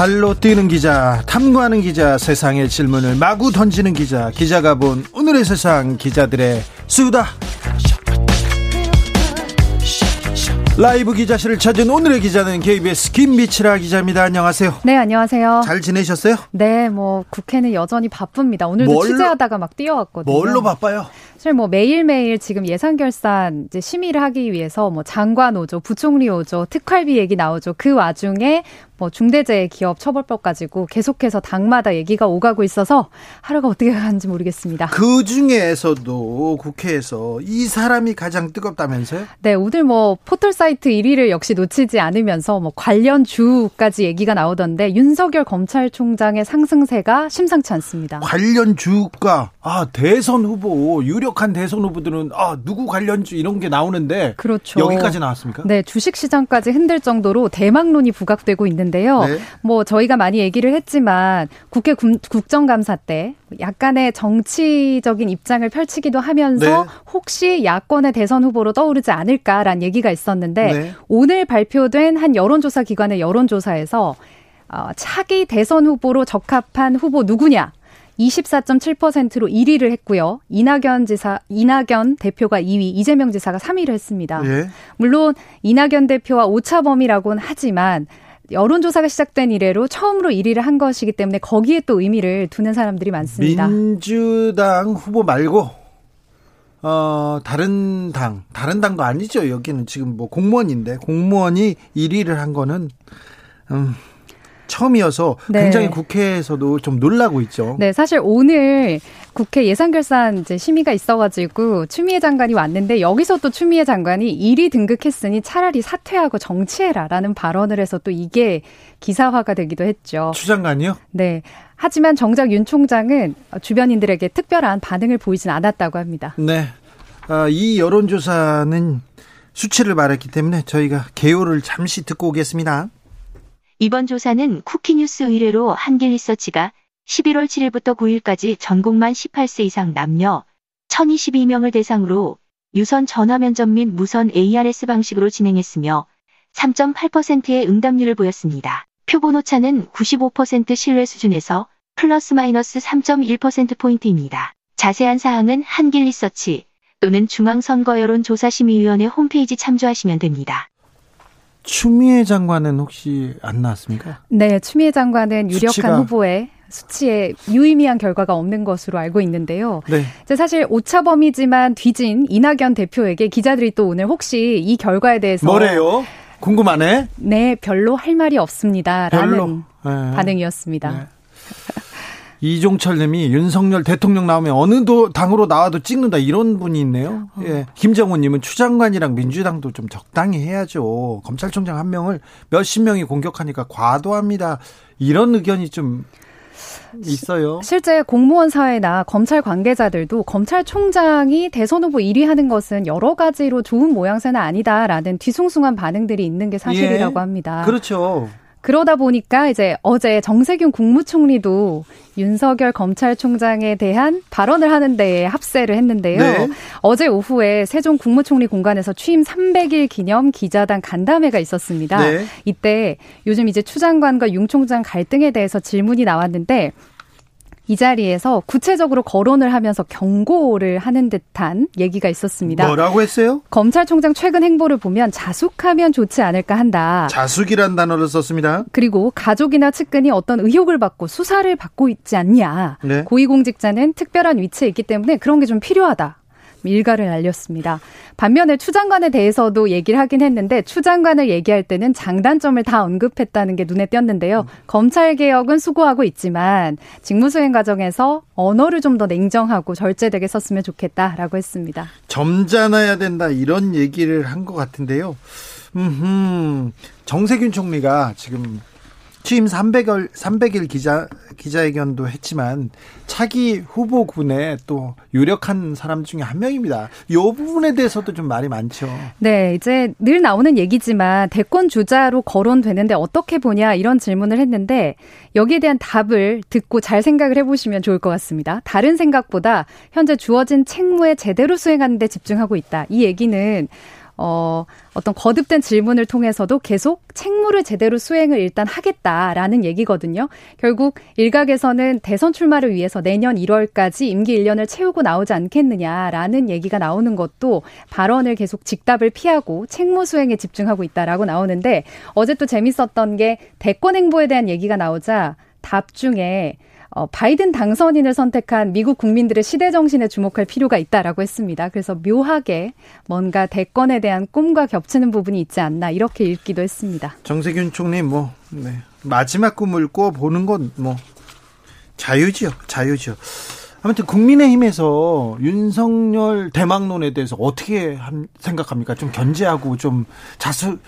발로 뛰는 기자, 탐구하는 기자, 세상의 질문을 마구 던지는 기자, 기자가 본 오늘의 세상 기자들의 수다. 라이브 기자실을 찾은 오늘의 기자는 KBS 김미치라 기자입니다. 안녕하세요. 네, 안녕하세요. 잘 지내셨어요? 네, 뭐 국회는 여전히 바쁩니다. 오늘도 뭘로, 취재하다가 막 뛰어왔거든요. 뭘로 바빠요? 사실 뭐 매일매일 지금 예산 결산 심의를 하기 위해서 뭐 장관 오죠, 부총리 오죠, 특활비 얘기 나오죠. 그 와중에 뭐 중대재해 기업 처벌법 가지고 계속해서 당마다 얘기가 오가고 있어서 하루가 어떻게 가는지 모르겠습니다. 그 중에서도 국회에서 이 사람이 가장 뜨겁다면서요? 네, 오늘 뭐 포털 사이트 1위를 역시 놓치지 않으면서 뭐 관련 주까지 얘기가 나오던데 윤석열 검찰총장의 상승세가 심상치 않습니다. 관련 주가 아 대선 후보 유력한 대선 후보들은 아 누구 관련주 이런 게 나오는데 그렇죠. 여기까지 나왔습니까? 네, 주식 시장까지 흔들 정도로 대망론이 부각되고 있는. 있는데요. 네. 뭐 저희가 많이 얘기를 했지만 국회 국정감사 때 약간의 정치적인 입장을 펼치기도 하면서 네. 혹시 야권의 대선 후보로 떠오르지 않을까라는 얘기가 있었는데 네. 오늘 발표된 한 여론조사 기관의 여론조사에서 어, 차기 대선 후보로 적합한 후보 누구냐 24.7%로 1위를 했고요. 이낙연 지사, 이낙연 대표가 2위, 이재명 지사가 3위를 했습니다. 예. 물론 이낙연 대표와 오차범위라고는 하지만 여론조사가 시작된 이래로 처음으로 1위를 한 것이기 때문에 거기에 또 의미를 두는 사람들이 많습니다. 민주당 후보 말고 어, 다른 당, 다른 당도 아니죠. 여기는 지금 뭐 공무원인데 공무원이 1위를 한 거는 음, 처음이어서 네. 굉장히 국회에서도 좀 놀라고 있죠. 네, 사실 오늘 국회 예산결산 이제 심의가 있어가지고 추미애 장관이 왔는데 여기서 또 추미애 장관이 1위 등극했으니 차라리 사퇴하고 정치해라라는 발언을 해서 또 이게 기사화가 되기도 했죠. 추 장관이요? 네. 하지만 정작 윤 총장은 주변인들에게 특별한 반응을 보이진 않았다고 합니다. 네. 아, 이 여론조사는 수치를 말했기 때문에 저희가 개요를 잠시 듣고 오겠습니다. 이번 조사는 쿠키뉴스 의뢰로 한길리서치가 11월 7일부터 9일까지 전국만 18세 이상 남녀 1022명을 대상으로 유선 전화 면접 및 무선 ARS 방식으로 진행했으며 3.8%의 응답률을 보였습니다. 표본 오차는 95% 신뢰 수준에서 플러스 마이너스 3.1%포인트입니다. 자세한 사항은 한길리서치 또는 중앙선거여론조사심의위원회 홈페이지 참조하시면 됩니다. 추미애 장관은 혹시 안 나왔습니까? 네, 추미애 장관은 유력한 수치가... 후보에 수치에 유의미한 결과가 없는 것으로 알고 있는데요. 네. 사실 오차범위지만 뒤진 이낙연 대표에게 기자들이 또 오늘 혹시 이 결과에 대해서 뭐래요? 궁금하네. 네, 별로 할 말이 없습니다라는 별로. 네. 반응이었습니다. 네. 이종철 님이 윤석열 대통령 나오면 어느 도 당으로 나와도 찍는다 이런 분이 있네요. 어. 예. 김정훈 님은 추 장관이랑 민주당도 좀 적당히 해야죠. 검찰총장 한 명을 몇십 명이 공격하니까 과도합니다. 이런 의견이 좀 있어요. 실제 공무원 사회나 검찰 관계자들도 검찰총장이 대선 후보 1위 하는 것은 여러 가지로 좋은 모양새는 아니다라는 뒤숭숭한 반응들이 있는 게 사실이라고 예. 합니다. 그렇죠. 그러다 보니까 이제 어제 정세균 국무총리도 윤석열 검찰총장에 대한 발언을 하는 데에 합세를 했는데요. 네. 어제 오후에 세종 국무총리 공간에서 취임 300일 기념 기자단 간담회가 있었습니다. 네. 이때 요즘 이제 추 장관과 윤 총장 갈등에 대해서 질문이 나왔는데 이 자리에서 구체적으로 거론을 하면서 경고를 하는 듯한 얘기가 있었습니다. 뭐라고 했어요? 검찰총장 최근 행보를 보면 자숙하면 좋지 않을까 한다. 자숙이란 단어를 썼습니다. 그리고 가족이나 측근이 어떤 의혹을 받고 수사를 받고 있지 않냐. 네. 고위공직자는 특별한 위치에 있기 때문에 그런 게 좀 필요하다. 일가를 날렸습니다. 반면에 추 장관에 대해서도 얘기를 하긴 했는데 추 장관을 얘기할 때는 장단점을 다 언급했다는 게 눈에 띄었는데요. 음. 검찰 개혁은 수고하고 있지만 직무수행 과정에서 언어를 좀 더 냉정하고 절제되게 썼으면 좋겠다라고 했습니다. 점잖아야 된다 이런 얘기를 한 것 같은데요. 음흠. 정세균 총리가 지금 취임 300일 300일 기자 기자회견도 했지만 차기 후보군에 또 유력한 사람 중에 한 명입니다. 이 부분에 대해서도 좀 말이 많죠. 네, 이제 늘 나오는 얘기지만 대권 주자로 거론되는데 어떻게 보냐 이런 질문을 했는데 여기에 대한 답을 듣고 잘 생각을 해보시면 좋을 것 같습니다. 다른 생각보다 현재 주어진 책무에 제대로 수행하는 데 집중하고 있다. 이 얘기는 어, 어떤 거듭된 질문을 통해서도 계속 책무를 제대로 수행을 일단 하겠다라는 얘기거든요. 결국 일각에서는 대선 출마를 위해서 내년 1월까지 임기 1년을 채우고 나오지 않겠느냐라는 얘기가 나오는 것도 발언을 계속 직답을 피하고 책무 수행에 집중하고 있다라고 나오는데 어제 또 재밌었던 게 대권 행보에 대한 얘기가 나오자 답 중에 어, 바이든 당선인을 선택한 미국 국민들의 시대 정신에 주목할 필요가 있다라고 했습니다. 그래서 묘하게 뭔가 대권에 대한 꿈과 겹치는 부분이 있지 않나 이렇게 읽기도 했습니다. 정세균 총리 뭐 네. 마지막 꿈을 꿔 보는 건 뭐 자유지요, 자유지요. 아무튼 국민의힘에서 윤석열 대망론에 대해서 어떻게 생각합니까? 좀 견제하고 좀 자수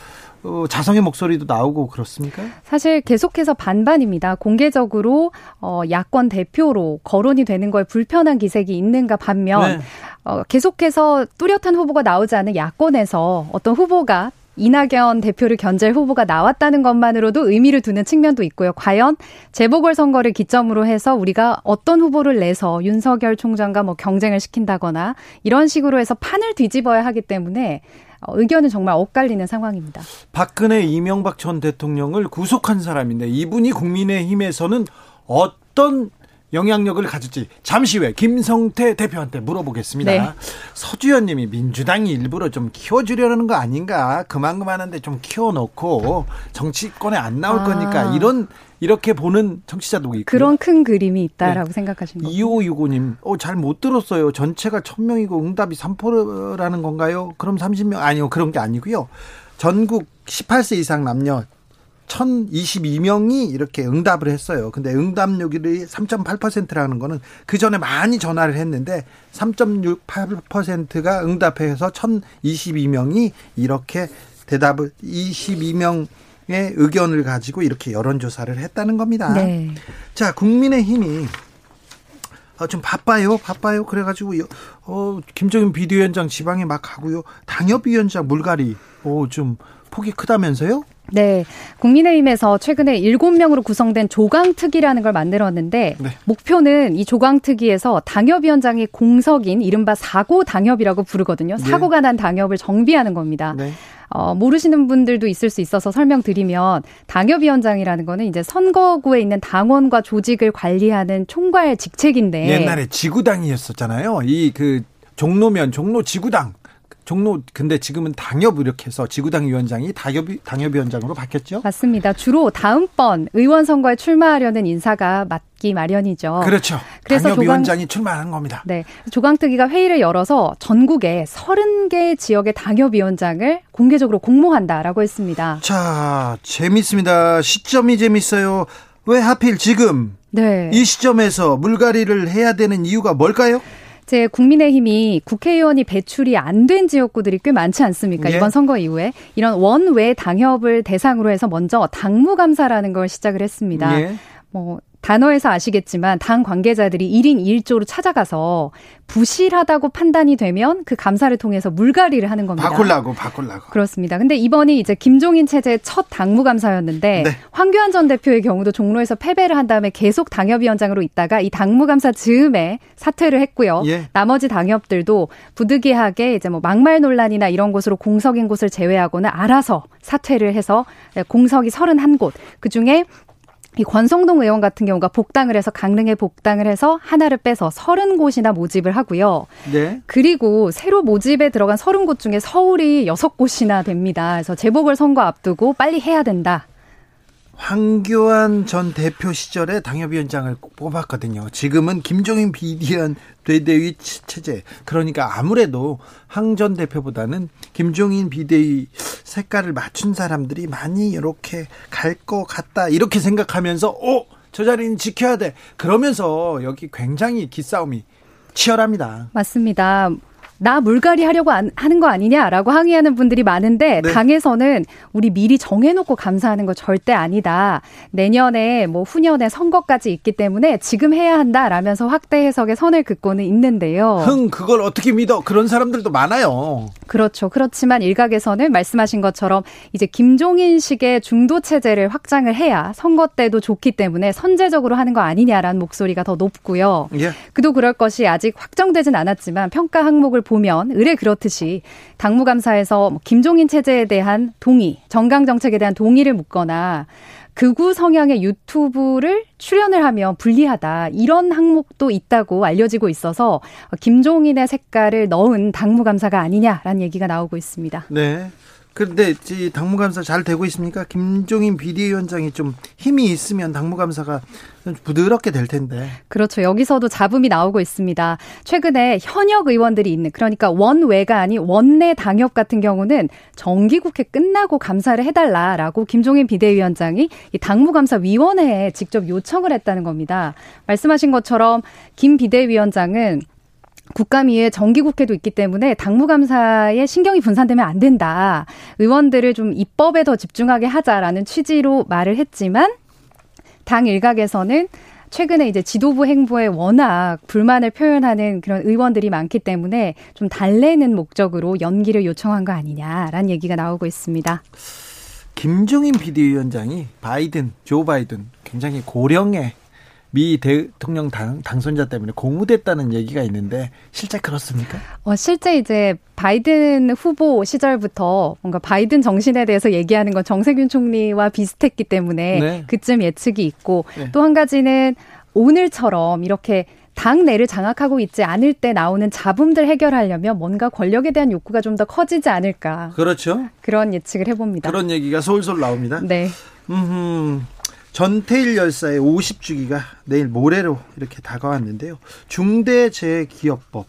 어, 자성의 목소리도 나오고 그렇습니까? 사실 계속해서 반반입니다. 공개적으로 어, 야권 대표로 거론이 되는 거에 불편한 기색이 있는가 반면 네. 어, 계속해서 뚜렷한 후보가 나오지 않은 야권에서 어떤 후보가 이낙연 대표를 견제할 후보가 나왔다는 것만으로도 의미를 두는 측면도 있고요. 과연 재보궐 선거를 기점으로 해서 우리가 어떤 후보를 내서 윤석열 총장과 뭐 경쟁을 시킨다거나 이런 식으로 해서 판을 뒤집어야 하기 때문에 어, 의견은 정말 엇갈리는 상황입니다. 박근혜 이명박 전 대통령을 구속한 사람인데 이분이 국민의힘에서는 어떤 영향력을 가질지 잠시 후에 김성태 대표한테 물어보겠습니다. 네. 서주현 님이 민주당이 일부러 좀 키워주려는 거 아닌가? 그만 그만한데 좀 키워놓고 정치권에 안 나올 아. 거니까 이런 이렇게 보는 청취자도 있고 그런 큰 그림이 있다라고 네. 생각하시는 거죠. 2565님, 어, 잘 못 들었어요. 전체가 1000명이고 응답이 3%라는 건가요? 그럼 30명, 아니요. 그런 게 아니고요. 전국 18세 이상 남녀 1022명이 이렇게 응답을 했어요. 근데 응답률이 3.8%라는 거는 그 전에 많이 전화를 했는데 3.68%가 응답해서 1022명이 이렇게 대답을 22명 의 의견을 가지고 이렇게 여론조사를 했다는 겁니다. 네. 자, 국민의힘이 어, 좀 바빠요, 바빠요. 그래가지고 어, 김정인 비대위원장 지방에 막 가고요. 당협위원장 물갈이 어, 좀 폭이 크다면서요? 네. 국민의힘에서 최근에 7명으로 구성된 조강특위라는 걸 만들었는데 네. 목표는 이 조강특위에서 당협위원장이 공석인 이른바 사고 당협이라고 부르거든요. 네. 사고가 난 당협을 정비하는 겁니다. 네. 어, 모르시는 분들도 있을 수 있어서 설명드리면 당협위원장이라는 거는 이제 선거구에 있는 당원과 조직을 관리하는 총괄 직책인데 옛날에 지구당이었었잖아요. 이 그 종로면 종로 지구당 종로 근데 지금은 당협 이렇게 해서 지구당 위원장이 당협 당협 위원장으로 바뀌었죠? 맞습니다. 주로 다음번 의원 선거에 출마하려는 인사가 맡기 마련이죠. 그렇죠. 그래서 당협위원장이 출마하는 겁니다. 네. 조강특위가 회의를 열어서 전국에 30개 지역의 당협 위원장을 공개적으로 공모한다라고 했습니다. 자, 재밌습니다. 시점이 재밌어요. 왜 하필 지금 네. 이 시점에서 물갈이를 해야 되는 이유가 뭘까요? 제 국민의힘이 국회의원이 배출이 안 된 지역구들이 꽤 많지 않습니까? 예. 이번 선거 이후에 이런 원외 당협을 대상으로 해서 먼저 당무감사라는 걸 시작을 했습니다. 예. 뭐 단어에서 아시겠지만 당 관계자들이 1인 1조로 찾아가서 부실하다고 판단이 되면 그 감사를 통해서 물갈이를 하는 겁니다. 바꿀라고 바꿀라고. 그렇습니다. 근데 이번이 이제 김종인 체제의 첫 당무 감사였는데 네. 황교안 전 대표의 경우도 종로에서 패배를 한 다음에 계속 당협위원장으로 있다가 이 당무 감사 즈음에 사퇴를 했고요. 예. 나머지 당협들도 부득이하게 이제 뭐 막말 논란이나 이런 곳으로 공석인 곳을 제외하고는 알아서 사퇴를 해서 공석이 31곳 그중에 이 권성동 의원 같은 경우가 복당을 해서 강릉에 복당을 해서 하나를 빼서 서른 곳이나 모집을 하고요. 네. 그리고 새로 모집에 들어간 서른 곳 중에 서울이 여섯 곳이나 됩니다. 그래서 재보궐 선거 앞두고 빨리 해야 된다. 황교안 전 대표 시절에 당협위원장을 뽑았거든요. 지금은 김종인 비대위원 대대위 체제. 그러니까 아무래도 황 전 대표보다는 김종인 비대위 색깔을 맞춘 사람들이 많이 이렇게 갈 것 같다. 이렇게 생각하면서 어, 저 자리는 지켜야 돼. 그러면서 여기 굉장히 기싸움이 치열합니다. 맞습니다. 나 물갈이 하려고 안, 하는 거 아니냐라고 항의하는 분들이 많은데 네. 당에서는 우리 미리 정해놓고 감사하는 거 절대 아니다. 내년에 뭐 후년에 선거까지 있기 때문에 지금 해야 한다라면서 확대 해석의 선을 긋고는 있는데요. 흥 그걸 어떻게 믿어? 그런 사람들도 많아요. 그렇죠. 그렇지만 일각에서는 말씀하신 것처럼 이제 김종인식의 중도 체제를 확장을 해야 선거 때도 좋기 때문에 선제적으로 하는 거 아니냐라는 목소리가 더 높고요. 예. 그도 그럴 것이 아직 확정되진 않았지만 평가 항목을 보면 의뢰 그렇듯이 당무감사에서 뭐 김종인 체제에 대한 동의, 정강 정책에 대한 동의를 묻거나 극우 성향의 유튜브를 출연을 하면 불리하다. 이런 항목도 있다고 알려지고 있어서 김종인의 색깔을 넣은 당무감사가 아니냐라는 얘기가 나오고 있습니다. 네. 그런데 당무감사 잘 되고 있습니까? 김종인 비대위원장이 좀 힘이 있으면 당무감사가 부드럽게 될 텐데. 그렇죠. 여기서도 잡음이 나오고 있습니다. 최근에 현역 의원들이 있는 그러니까 원외가 아닌 원내 당협 같은 경우는 정기국회 끝나고 감사를 해달라라고 김종인 비대위원장이 이 당무감사위원회에 직접 요청을 했다는 겁니다. 말씀하신 것처럼 김 비대위원장은 국감위에 정기국회도 있기 때문에 당무감사에 신경이 분산되면 안 된다. 의원들을 좀 입법에 더 집중하게 하자라는 취지로 말을 했지만 당 일각에서는 최근에 이제 지도부 행보에 워낙 불만을 표현하는 그런 의원들이 많기 때문에 좀 달래는 목적으로 연기를 요청한 거 아니냐라는 얘기가 나오고 있습니다. 김종인 비대위원장이 바이든, 조 바이든 굉장히 고령의 미 대통령 당, 당선자 때문에 고무됐다는 얘기가 있는데 실제 그렇습니까? 어, 실제 이제 바이든 후보 시절부터 뭔가 바이든 정신에 대해서 얘기하는 건 정세균 총리와 비슷했기 때문에 네. 그쯤 예측이 있고 네. 또한 가지는 오늘처럼 이렇게 당 내를 장악하고 있지 않을 때 나오는 잡음들 해결하려면 뭔가 권력에 대한 욕구가 좀 더 커지지 않을까. 그렇죠. 그런 예측을 해봅니다. 그런 얘기가 솔솔 나옵니다. 네. 음, 전태일 열사의 50주기가 내일 모레로 이렇게 다가왔는데요. 중대재해기업법,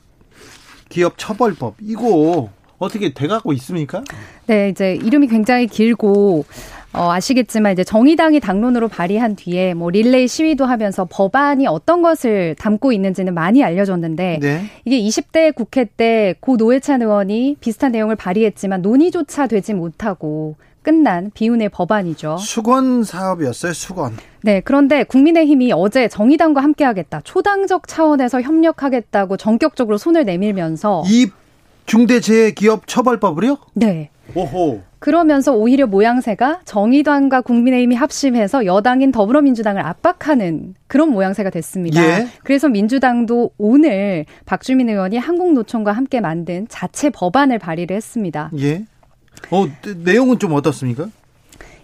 기업처벌법 이거 어떻게 돼가고 있습니까? 네, 이제 이름이 굉장히 길고 어, 아시겠지만 이제 정의당이 당론으로 발의한 뒤에 뭐 릴레이 시위도 하면서 법안이 어떤 것을 담고 있는지는 많이 알려졌는데 네. 이게 20대 국회 때 고 노회찬 의원이 비슷한 내용을 발의했지만 논의조차 되지 못하고 끝난 비운의 법안이죠. 수건 사업이었어요, 수건. 네, 그런데 국민의힘이 어제 정의당과 함께하겠다, 초당적 차원에서 협력하겠다고 전격적으로 손을 내밀면서 이 중대재해기업처벌법을요? 네. 오호. 그러면서 오히려 모양새가 정의당과 국민의힘이 합심해서 여당인 더불어민주당을 압박하는 그런 모양새가 됐습니다. 예. 그래서 민주당도 오늘 박주민 의원이 한국노총과 함께 만든 자체 법안을 발의를 했습니다. 예. 어, 내용은 좀 어떻습니까?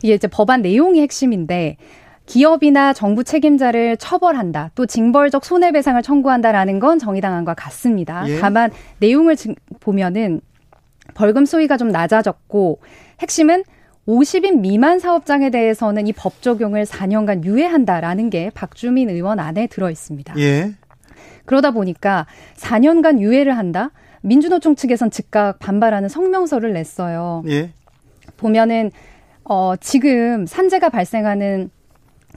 이게 이제 법안 내용이 핵심인데 기업이나 정부 책임자를 처벌한다, 또 징벌적 손해배상을 청구한다라는 건 정의당안과 같습니다. 예. 다만 내용을 보면은 벌금 소위가 좀 낮아졌고 핵심은 50인 미만 사업장에 대해서는 이 법 적용을 4년간 유예한다라는 게 박주민 의원 안에 들어 있습니다. 예. 그러다 보니까 4년간 유예를 한다? 민주노총 측에선 즉각 반발하는 성명서를 냈어요. 예. 보면은 어 지금 산재가 발생하는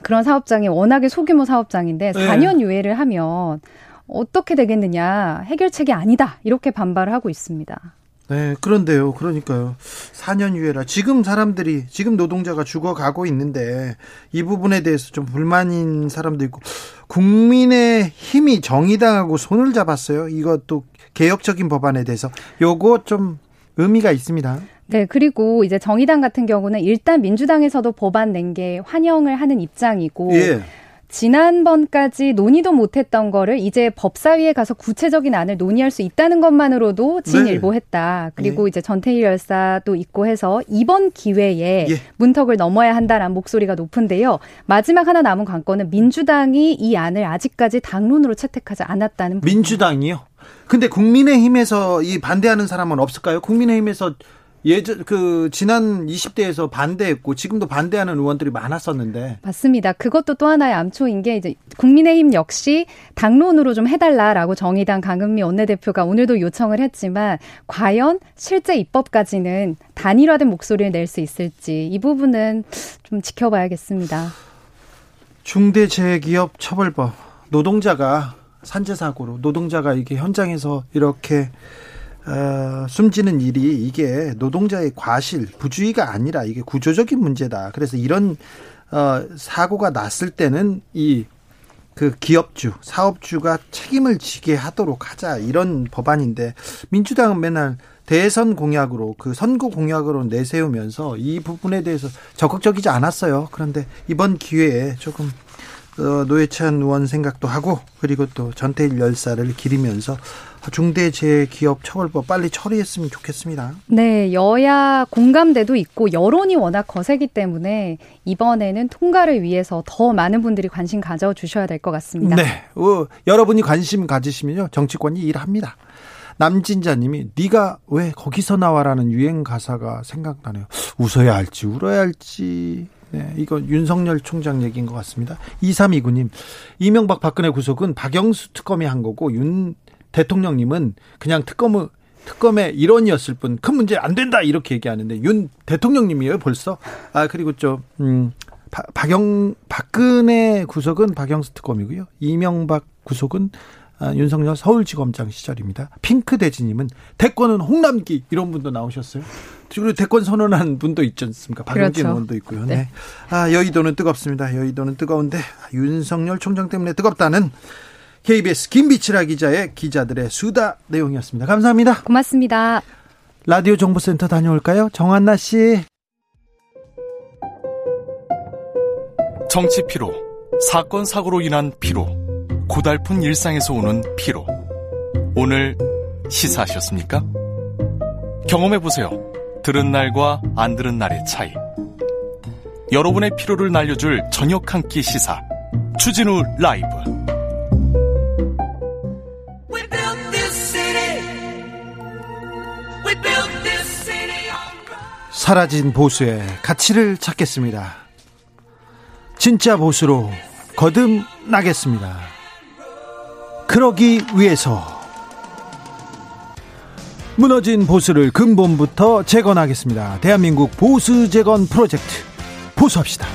그런 사업장이 워낙에 소규모 사업장인데 4년 예. 유예를 하면 어떻게 되겠느냐 해결책이 아니다 이렇게 반발을 하고 있습니다. 네, 그런데요. 그러니까요. 4년 유예라. 지금 사람들이, 지금 노동자가 죽어가고 있는데, 이 부분에 대해서 좀 불만인 사람도 있고, 국민의 힘이 정의당하고 손을 잡았어요. 이것도 개혁적인 법안에 대해서. 요거 좀 의미가 있습니다. 네, 그리고 이제 정의당 같은 경우는 일단 민주당에서도 법안 낸 게 환영을 하는 입장이고, 예. 지난번까지 논의도 못했던 거를 이제 법사위에 가서 구체적인 안을 논의할 수 있다는 것만으로도 진일보했다. 네. 그리고 예. 이제 전태일 열사도 있고 해서 이번 기회에 예. 문턱을 넘어야 한다라는 목소리가 높은데요. 마지막 하나 남은 관건은 민주당이 이 안을 아직까지 당론으로 채택하지 않았다는 민주당이요? 근데 국민의힘에서 이 반대하는 사람은 없을까요? 국민의힘에서 예전 그 지난 20대에서 반대했고 지금도 반대하는 의원들이 많았었는데 맞습니다. 그것도 또 하나의 암초인 게 이제 국민의힘 역시 당론으로 좀 해달라라고 정의당 강은미 원내대표가 오늘도 요청을 했지만 과연 실제 입법까지는 단일화된 목소리를 낼 수 있을지 이 부분은 좀 지켜봐야겠습니다. 중대재해기업 처벌법 노동자가 산재 사고로 노동자가 이게 현장에서 이렇게 어, 숨지는 일이 이게 노동자의 과실, 부주의가 아니라 이게 구조적인 문제다. 그래서 이런 어, 사고가 났을 때는 이 그 기업주, 사업주가 책임을 지게 하도록 하자 이런 법안인데 민주당은 맨날 대선 공약으로 그 선거 공약으로 내세우면서 이 부분에 대해서 적극적이지 않았어요. 그런데 이번 기회에 조금 어, 노회찬 의원 생각도 하고 그리고 또 전태일 열사를 기리면서 중대재해기업 처벌법 빨리 처리했으면 좋겠습니다. 네, 여야 공감대도 있고 여론이 워낙 거세기 때문에 이번에는 통과를 위해서 더 많은 분들이 관심 가져 주셔야 될 것 같습니다. 네, 어, 여러분이 관심 가지시면요 정치권이 일합니다. 남진자님이 네가 왜 거기서 나와라는 유행 가사가 생각나네요. 웃어야 할지 울어야 할지 네, 이거 윤석열 총장 얘기인 것 같습니다. 2329님, 이명박 박근혜 구속은 박영수 특검이 한 거고, 윤 대통령님은 그냥 특검을 특검의 일원이었을 뿐 큰 문제 안 된다 이렇게 얘기하는데 윤 대통령님이에요 벌써 아 그리고 좀 음, 박영 박근혜 구속은 박영수 특검이고요 이명박 구속은 아, 윤석열 서울지검장 시절입니다. 핑크 대지님은 대권은 홍남기 이런 분도 나오셨어요. 그리고 대권 선언한 분도 있지 않습니까? 박영진 그렇죠. 의원도 있고요. 네. 네. 아 여의도는 뜨겁습니다. 여의도는 뜨거운데 윤석열 총장 때문에 뜨겁다는 KBS 김비치라 기자의 기자들의 수다 내용이었습니다. 감사합니다. 고맙습니다. 라디오 정보센터 다녀올까요? 정한나 씨. 정치 피로, 사건 사고로 인한 피로, 고달픈 일상에서 오는 피로. 오늘 시사하셨습니까? 경험해 보세요. 들은 날과 안 들은 날의 차이. 여러분의 피로를 날려줄 저녁 한 끼 시사. 추진우 라이브. 사라진 보수의 가치를 찾겠습니다. 진짜 보수로 거듭나겠습니다. 그러기 위해서 무너진 보수를 근본부터 재건하겠습니다. 대한민국 보수 재건 프로젝트 보수합시다.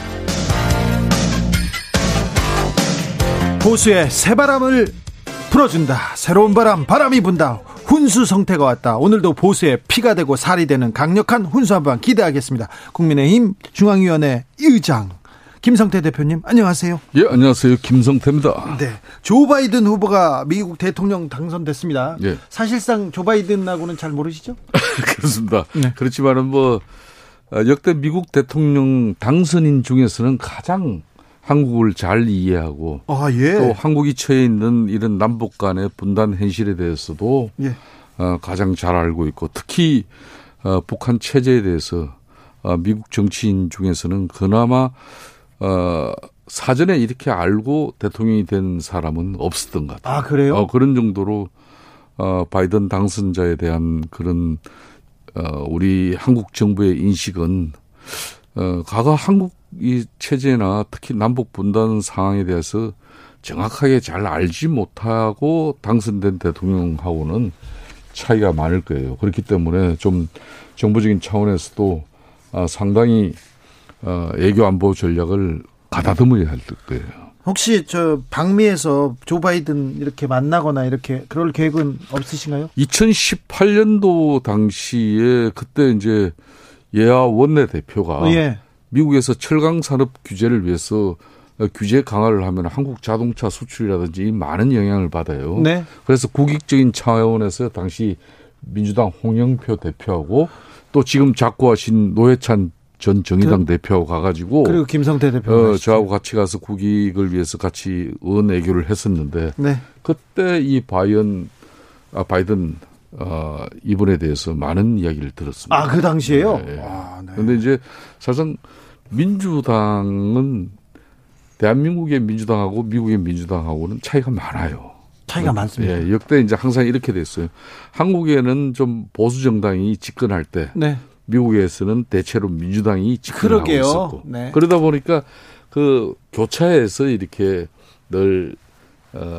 보수의 새 바람을 불어준다. 새로운 바람, 바람이 분다. 훈수 성태가 왔다. 오늘도 보수의 피가 되고 살이 되는 강력한 훈수 한번 기대하겠습니다. 국민의힘 중앙위원회 의장 김성태 대표님 안녕하세요. 예 안녕하세요 김성태입니다. 네, 조 바이든 후보가 미국 대통령 당선됐습니다. 예. 사실상 조 바이든하고는 잘 모르시죠? 그렇습니다. 네. 그렇지만은 뭐 어, 역대 미국 대통령 당선인 중에서는 가장 한국을 잘 이해하고 아, 예. 또 한국이 처해 있는 이런 남북 간의 분단 현실에 대해서도 예. 어, 가장 잘 알고 있고 특히 어, 북한 체제에 대해서 어, 미국 정치인 중에서는 그나마 어, 사전에 이렇게 알고 대통령이 된 사람은 없었던 것 같아요. 아 그래요? 어, 그런 정도로 어, 바이든 당선자에 대한 그런 어, 우리 한국 정부의 인식은 어, 과거 한국 이 체제나 특히 남북 분단 상황에 대해서 정확하게 잘 알지 못하고 당선된 대통령하고는 차이가 많을 거예요. 그렇기 때문에 좀 정부적인 차원에서도 아, 상당히 어, 애교 안보 전략을 가다듬어야 할 거예요. 혹시 저 방미에서 조 바이든 이렇게 만나거나 이렇게 그럴 계획은 없으신가요? 2018년도 당시에 그때 이제 예하 원내 대표가 예. 미국에서 철강 산업 규제를 위해서 규제 강화를 하면 한국 자동차 수출이라든지 많은 영향을 받아요. 네. 그래서 국익적인 차원에서 당시 민주당 홍영표 대표하고 또 지금 작고하신 노회찬 전 정의당 그, 대표 가가지고 그리고 김성태 대표 어, 저하고 같이 가서 국익을 위해서 같이 은 애교를 했었는데 네. 그때 이 바이언 아 바이든 어, 이분에 대해서 많은 이야기를 들었습니다. 아, 그 당시에요? 네. 와, 네. 근데 이제 사실상 민주당은 대한민국의 민주당하고 미국의 민주당하고는 차이가 많아요. 차이가 많습니다. 예, 역대 이제 항상 이렇게 됐어요. 한국에는 좀 보수 정당이 집권할 때 네. 미국에서는 대체로 민주당이 집권하고 그러게요. 있었고 네. 그러다 보니까 그 교차에서 이렇게 늘 어,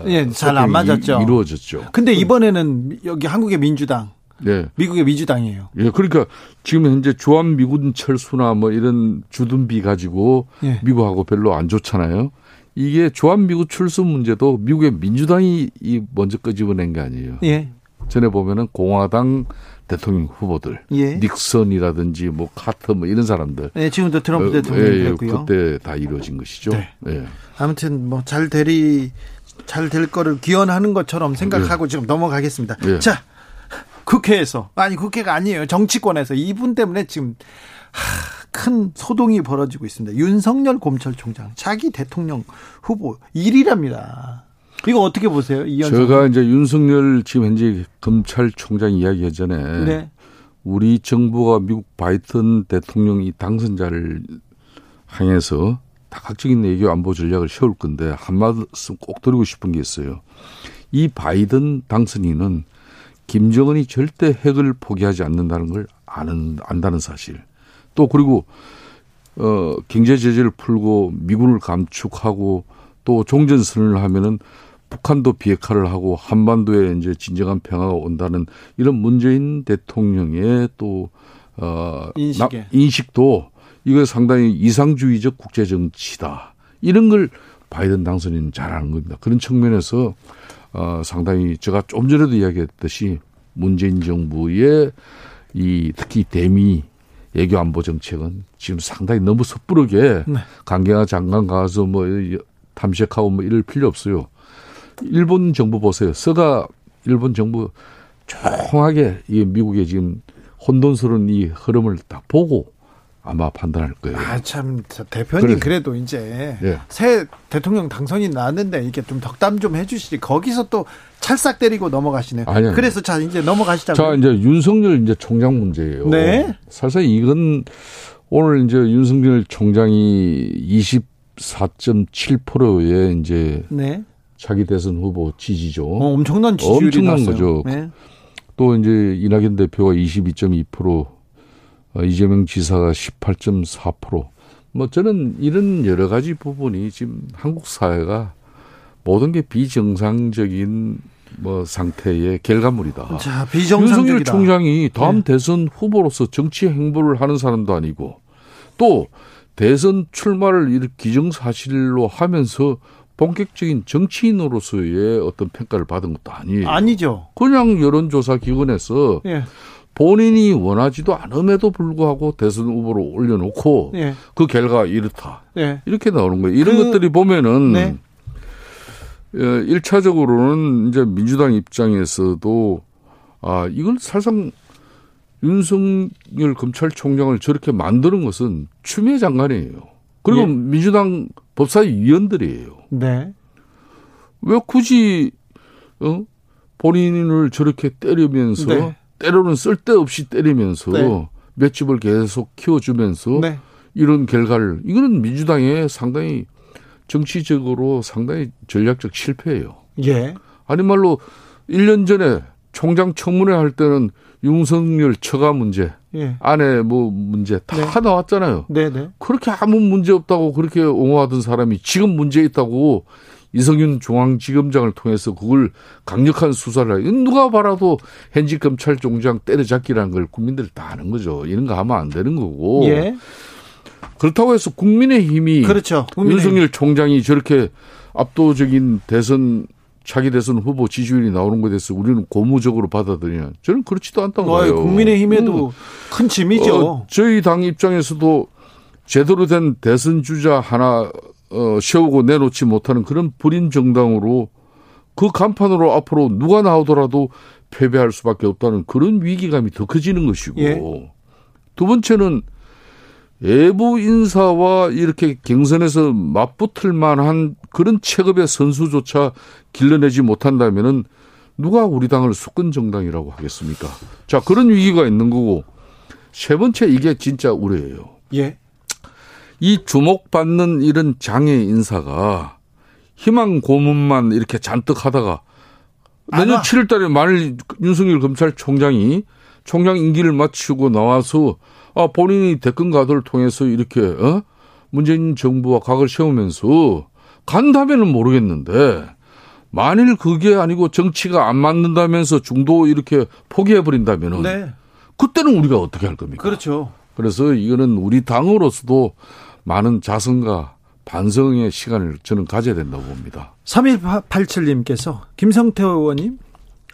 예, 잘 안 맞았죠. 이루어졌죠. 근데 이번에는 여기 한국의 민주당, 네. 미국의 민주당이에요. 예, 그러니까 지금 현재 주한 미군 철수나 뭐 이런 주둔비 가지고 예. 미국하고 별로 안 좋잖아요. 이게 주한 미국 철수 문제도 미국의 민주당이 먼저 끄집어낸 게 아니에요. 예. 전에 보면은 공화당 대통령 후보들, 예. 닉슨이라든지 뭐 카터 뭐 이런 사람들. 네, 지금도 트럼프 어, 대통령이고요. 예, 그때 다 이루어진 것이죠. 네. 예. 아무튼 뭐잘 되리 잘 될 거를 기원하는 것처럼 생각하고 예. 지금 넘어가겠습니다. 예. 자, 국회에서 아니 국회가 아니에요. 정치권에서 이분 때문에 지금 하, 큰 소동이 벌어지고 있습니다. 윤석열 검찰총장 자기 대통령 후보 1위랍니다. 이거 어떻게 보세요? 이현성. 제가 이제 윤석열 지금 현재 검찰총장 이야기 전에 네. 우리 정부가 미국 바이든 대통령 이 당선자를 향해서 다각적인 외교 안보 전략을 세울 건데 한 말씀 꼭 드리고 싶은 게 있어요. 이 바이든 당선인은 김정은이 절대 핵을 포기하지 않는다는 걸 아는 안다는 사실. 또 그리고 어 경제 제재를 풀고 미군을 감축하고 또 종전 선언을 하면은 북한도 비핵화를 하고 한반도에 이제 진정한 평화가 온다는 이런 문재인 대통령의 또 어, 인식에. 인식도 이거 상당히 이상주의적 국제 정치다. 이런 걸 바이든 당선인 잘 아는 겁니다. 그런 측면에서 어, 상당히 제가 좀 전에도 이야기했듯이 문재인 정부의 이 특히 대미 외교 안보 정책은 지금 상당히 너무 섣부르게 네. 강경화 장관 가서 뭐 탐색하고 뭐 이럴 필요 없어요. 일본 정부 보세요. 서가 일본 정부 조용하게 이 미국의 지금 혼돈스러운 이 흐름을 딱 보고 아마 판단할 거예요. 아, 참, 대표님 그래. 도 이제 예. 새 대통령 당선이 나왔는데 이게 좀 덕담 좀 해주시지. 거기서 또 찰싹 때리고 넘어가시네요. 아니요. 그래서 자, 이제 넘어가시자고. 자, 이제 윤석열 이제 총장 문제예요. 네. 사실 이건 오늘 이제 윤석열 총장이 24.7%의 이제 네. 차기 대선 후보 지지죠. 어, 엄청난 지지율이 엄청난 났어요. 거죠. 네. 또 이제 이낙연 대표가 22.2%, 어, 이재명 지사가 18.4%. 뭐 저는 이런 여러 가지 부분이 지금 한국 사회가 모든 게 비정상적인 뭐 상태의 결과물이다. 자, 비정상적이다. 윤석열 총장이 다음 네. 대선 후보로서 정치 행보를 하는 사람도 아니고 또 대선 출마를 이렇게 기정사실로 하면서 본격적인 정치인으로서의 어떤 평가를 받은 것도 아니에요. 아니죠. 그냥 여론조사 기관에서 예. 본인이 원하지도 않음에도 불구하고 대선 후보로 올려놓고 예. 그 결과가 이렇다. 예. 이렇게 나오는 거예요. 이런 그, 것들이 보면은 네. 1차적으로는 어, 이제 민주당 입장에서도 아, 이걸 사실상 윤석열 검찰총장을 저렇게 만드는 것은 추미애 장관이에요. 그리고 예. 민주당 법사위원들이에요. 네. 왜 굳이 어? 본인을 저렇게 때리면서 네. 때로는 쓸데없이 때리면서 네. 맷집을 계속 키워주면서 네. 이런 결과를 이거는 민주당의 상당히 정치적으로 상당히 전략적 실패예요. 예. 아니 말로 1년 전에 총장 청문회 할 때는 윤석열 처가 문제, 예. 아내 뭐 문제 다 네. 나왔잖아요. 네네. 네. 그렇게 아무 문제 없다고 그렇게 옹호하던 사람이 지금 문제 있다고 이성윤 중앙지검장을 통해서 그걸 강력한 수사를 해. 누가 봐라도 현직 검찰총장 때려잡기라는 걸 국민들이 다 아는 거죠. 이런 거 하면 안 되는 거고. 예. 그렇다고 해서 국민의힘이 그렇죠. 국민의힘. 윤석열 총장이 저렇게 압도적인 대선 차기 대선 후보 지지율이 나오는 것에 대해서 우리는 고무적으로 받아들이냐. 저는 그렇지도 않다고 봐요. 국민의힘에도 음. 큰 짐이죠. 어, 저희 당 입장에서도 제대로 된 대선 주자 하나 어, 세우고 내놓지 못하는 그런 불인 정당으로 그 간판으로 앞으로 누가 나오더라도 패배할 수밖에 없다는 그런 위기감이 더 커지는 것이고 예. 두 번째는 외부 인사와 이렇게 경선에서 맞붙을 만한 그런 체급의 선수조차 길러내지 못한다면은 누가 우리 당을 수권 정당이라고 하겠습니까? 자, 그런 위기가 있는 거고 세 번째 이게 진짜 우려예요. 예. 이 주목받는 이런 장애 인사가 희망 고문만 이렇게 잔뜩 하다가 내년 7월 달에 만일 윤석열 검찰총장이 총장 임기를 마치고 나와서 아, 본인이 대권 가도를 통해서 이렇게, 어? 문재인 정부와 각을 세우면서 간다면은 모르겠는데, 만일 그게 아니고 정치가 안 맞는다면서 중도 이렇게 포기해 버린다면은, 네. 그때는 우리가 어떻게 할 겁니까? 그렇죠. 그래서 이거는 우리 당으로서도 많은 자성과 반성의 시간을 저는 가져야 된다고 봅니다. 3187님께서 김성태 의원님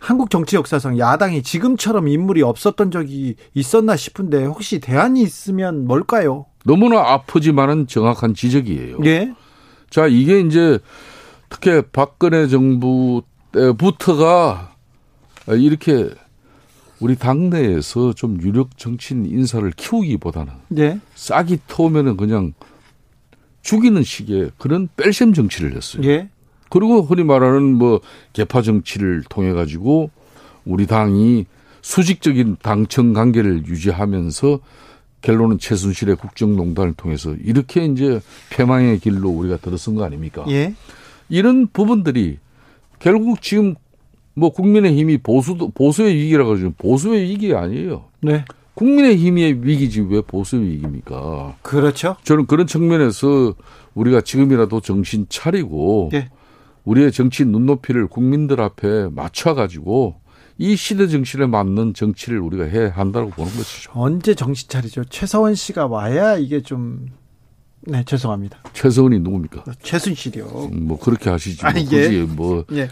한국 정치 역사상 야당이 지금처럼 인물이 없었던 적이 있었나 싶은데 혹시 대안이 있으면 뭘까요? 너무나 아프지만은 정확한 지적이에요. 예. 자, 이게 이제 특히 박근혜 정부 때부터가 이렇게 우리 당내에서 좀 유력 정치인 인사를 키우기보다는 예. 싹이 터오면은 그냥 죽이는 식의 그런 뺄셈 정치를 했어요. 예. 그리고 흔히 말하는 뭐 개파 정치를 통해 가지고 우리 당이 수직적인 당청 관계를 유지하면서 결론은 최순실의 국정농단을 통해서 이렇게 이제 패망의 길로 우리가 들어선 거 아닙니까? 예. 이런 부분들이 결국 지금 뭐 국민의힘이 보수도 보수의 위기라 그러죠. 보수의 위기 아니에요. 네. 국민의힘의 위기지 왜 보수의 위기입니까? 그렇죠. 저는 그런 측면에서 우리가 지금이라도 정신 차리고 예. 우리의 정치 눈높이를 국민들 앞에 맞춰가지고 이 시대 정신에 맞는 정치를 우리가 해야 한다고 보는 것이죠. 언제 정신 차리죠? 최서원 씨가 와야 이게 좀, 네, 죄송합니다. 최서원이 누굽니까? 최순실이요. 음, 뭐 그렇게 하시지. 아니, 뭐 예. 굳이 뭐 예.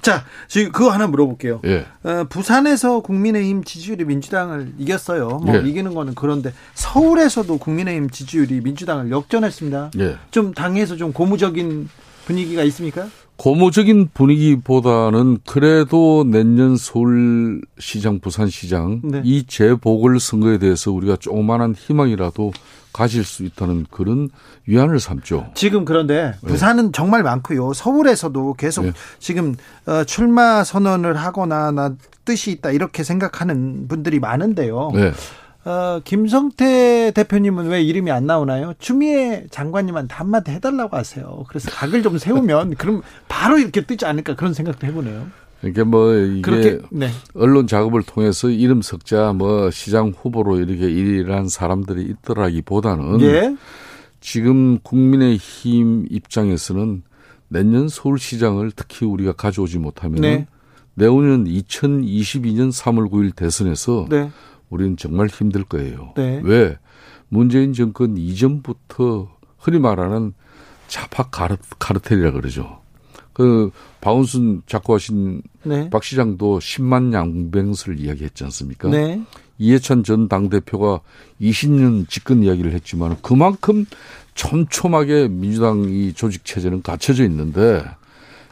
자, 지금 그거 하나 물어볼게요. 예. 어, 부산에서 국민의힘 지지율이 민주당을 이겼어요. 뭐 예. 이기는 거는 그런데 서울에서도 국민의힘 지지율이 민주당을 역전했습니다. 예. 좀 당에서 좀 고무적인 분위기가 있습니까? 고무적인 분위기보다는 그래도 내년 서울시장, 부산시장 네. 이 재보궐 선거에 대해서 우리가 조그마한 희망이라도 가질 수 있다는 그런 위안을 삼죠. 지금 그런데 부산은 정말 많고요. 서울에서도 계속 예. 지금 어, 출마 선언을 하거나 나 뜻이 있다 이렇게 생각하는 분들이 많은데요. 네. 어, 김성태 대표님은 왜 이름이 안 나오나요? 추미애 장관님한테 한마디 해달라고 하세요. 그래서 각을 좀 세우면 그럼 바로 이렇게 뜨지 않을까 그런 생각도 해보네요. 이게 뭐 이게 그렇게 네. 언론 작업을 통해서 이름 석자 뭐 시장 후보로 이렇게 일한 사람들이 있더라기보다는 예. 지금 국민의힘 입장에서는 내년 서울시장을 특히 우리가 가져오지 못하면 네. 내후년 2022년 3월 9일 대선에서 네. 우리는 정말 힘들 거예요. 네. 왜? 문재인 정권 이전부터 흔히 말하는 자파 카르, 카르텔이라 그러죠. 그 박원순 작고하신 네. 박 시장도 10만 양병설 이야기했지 않습니까? 네. 이해찬 전 당대표가 20년 집권 이야기를 했지만 그만큼 촘촘하게 민주당이 조직 체제는 갖춰져 있는데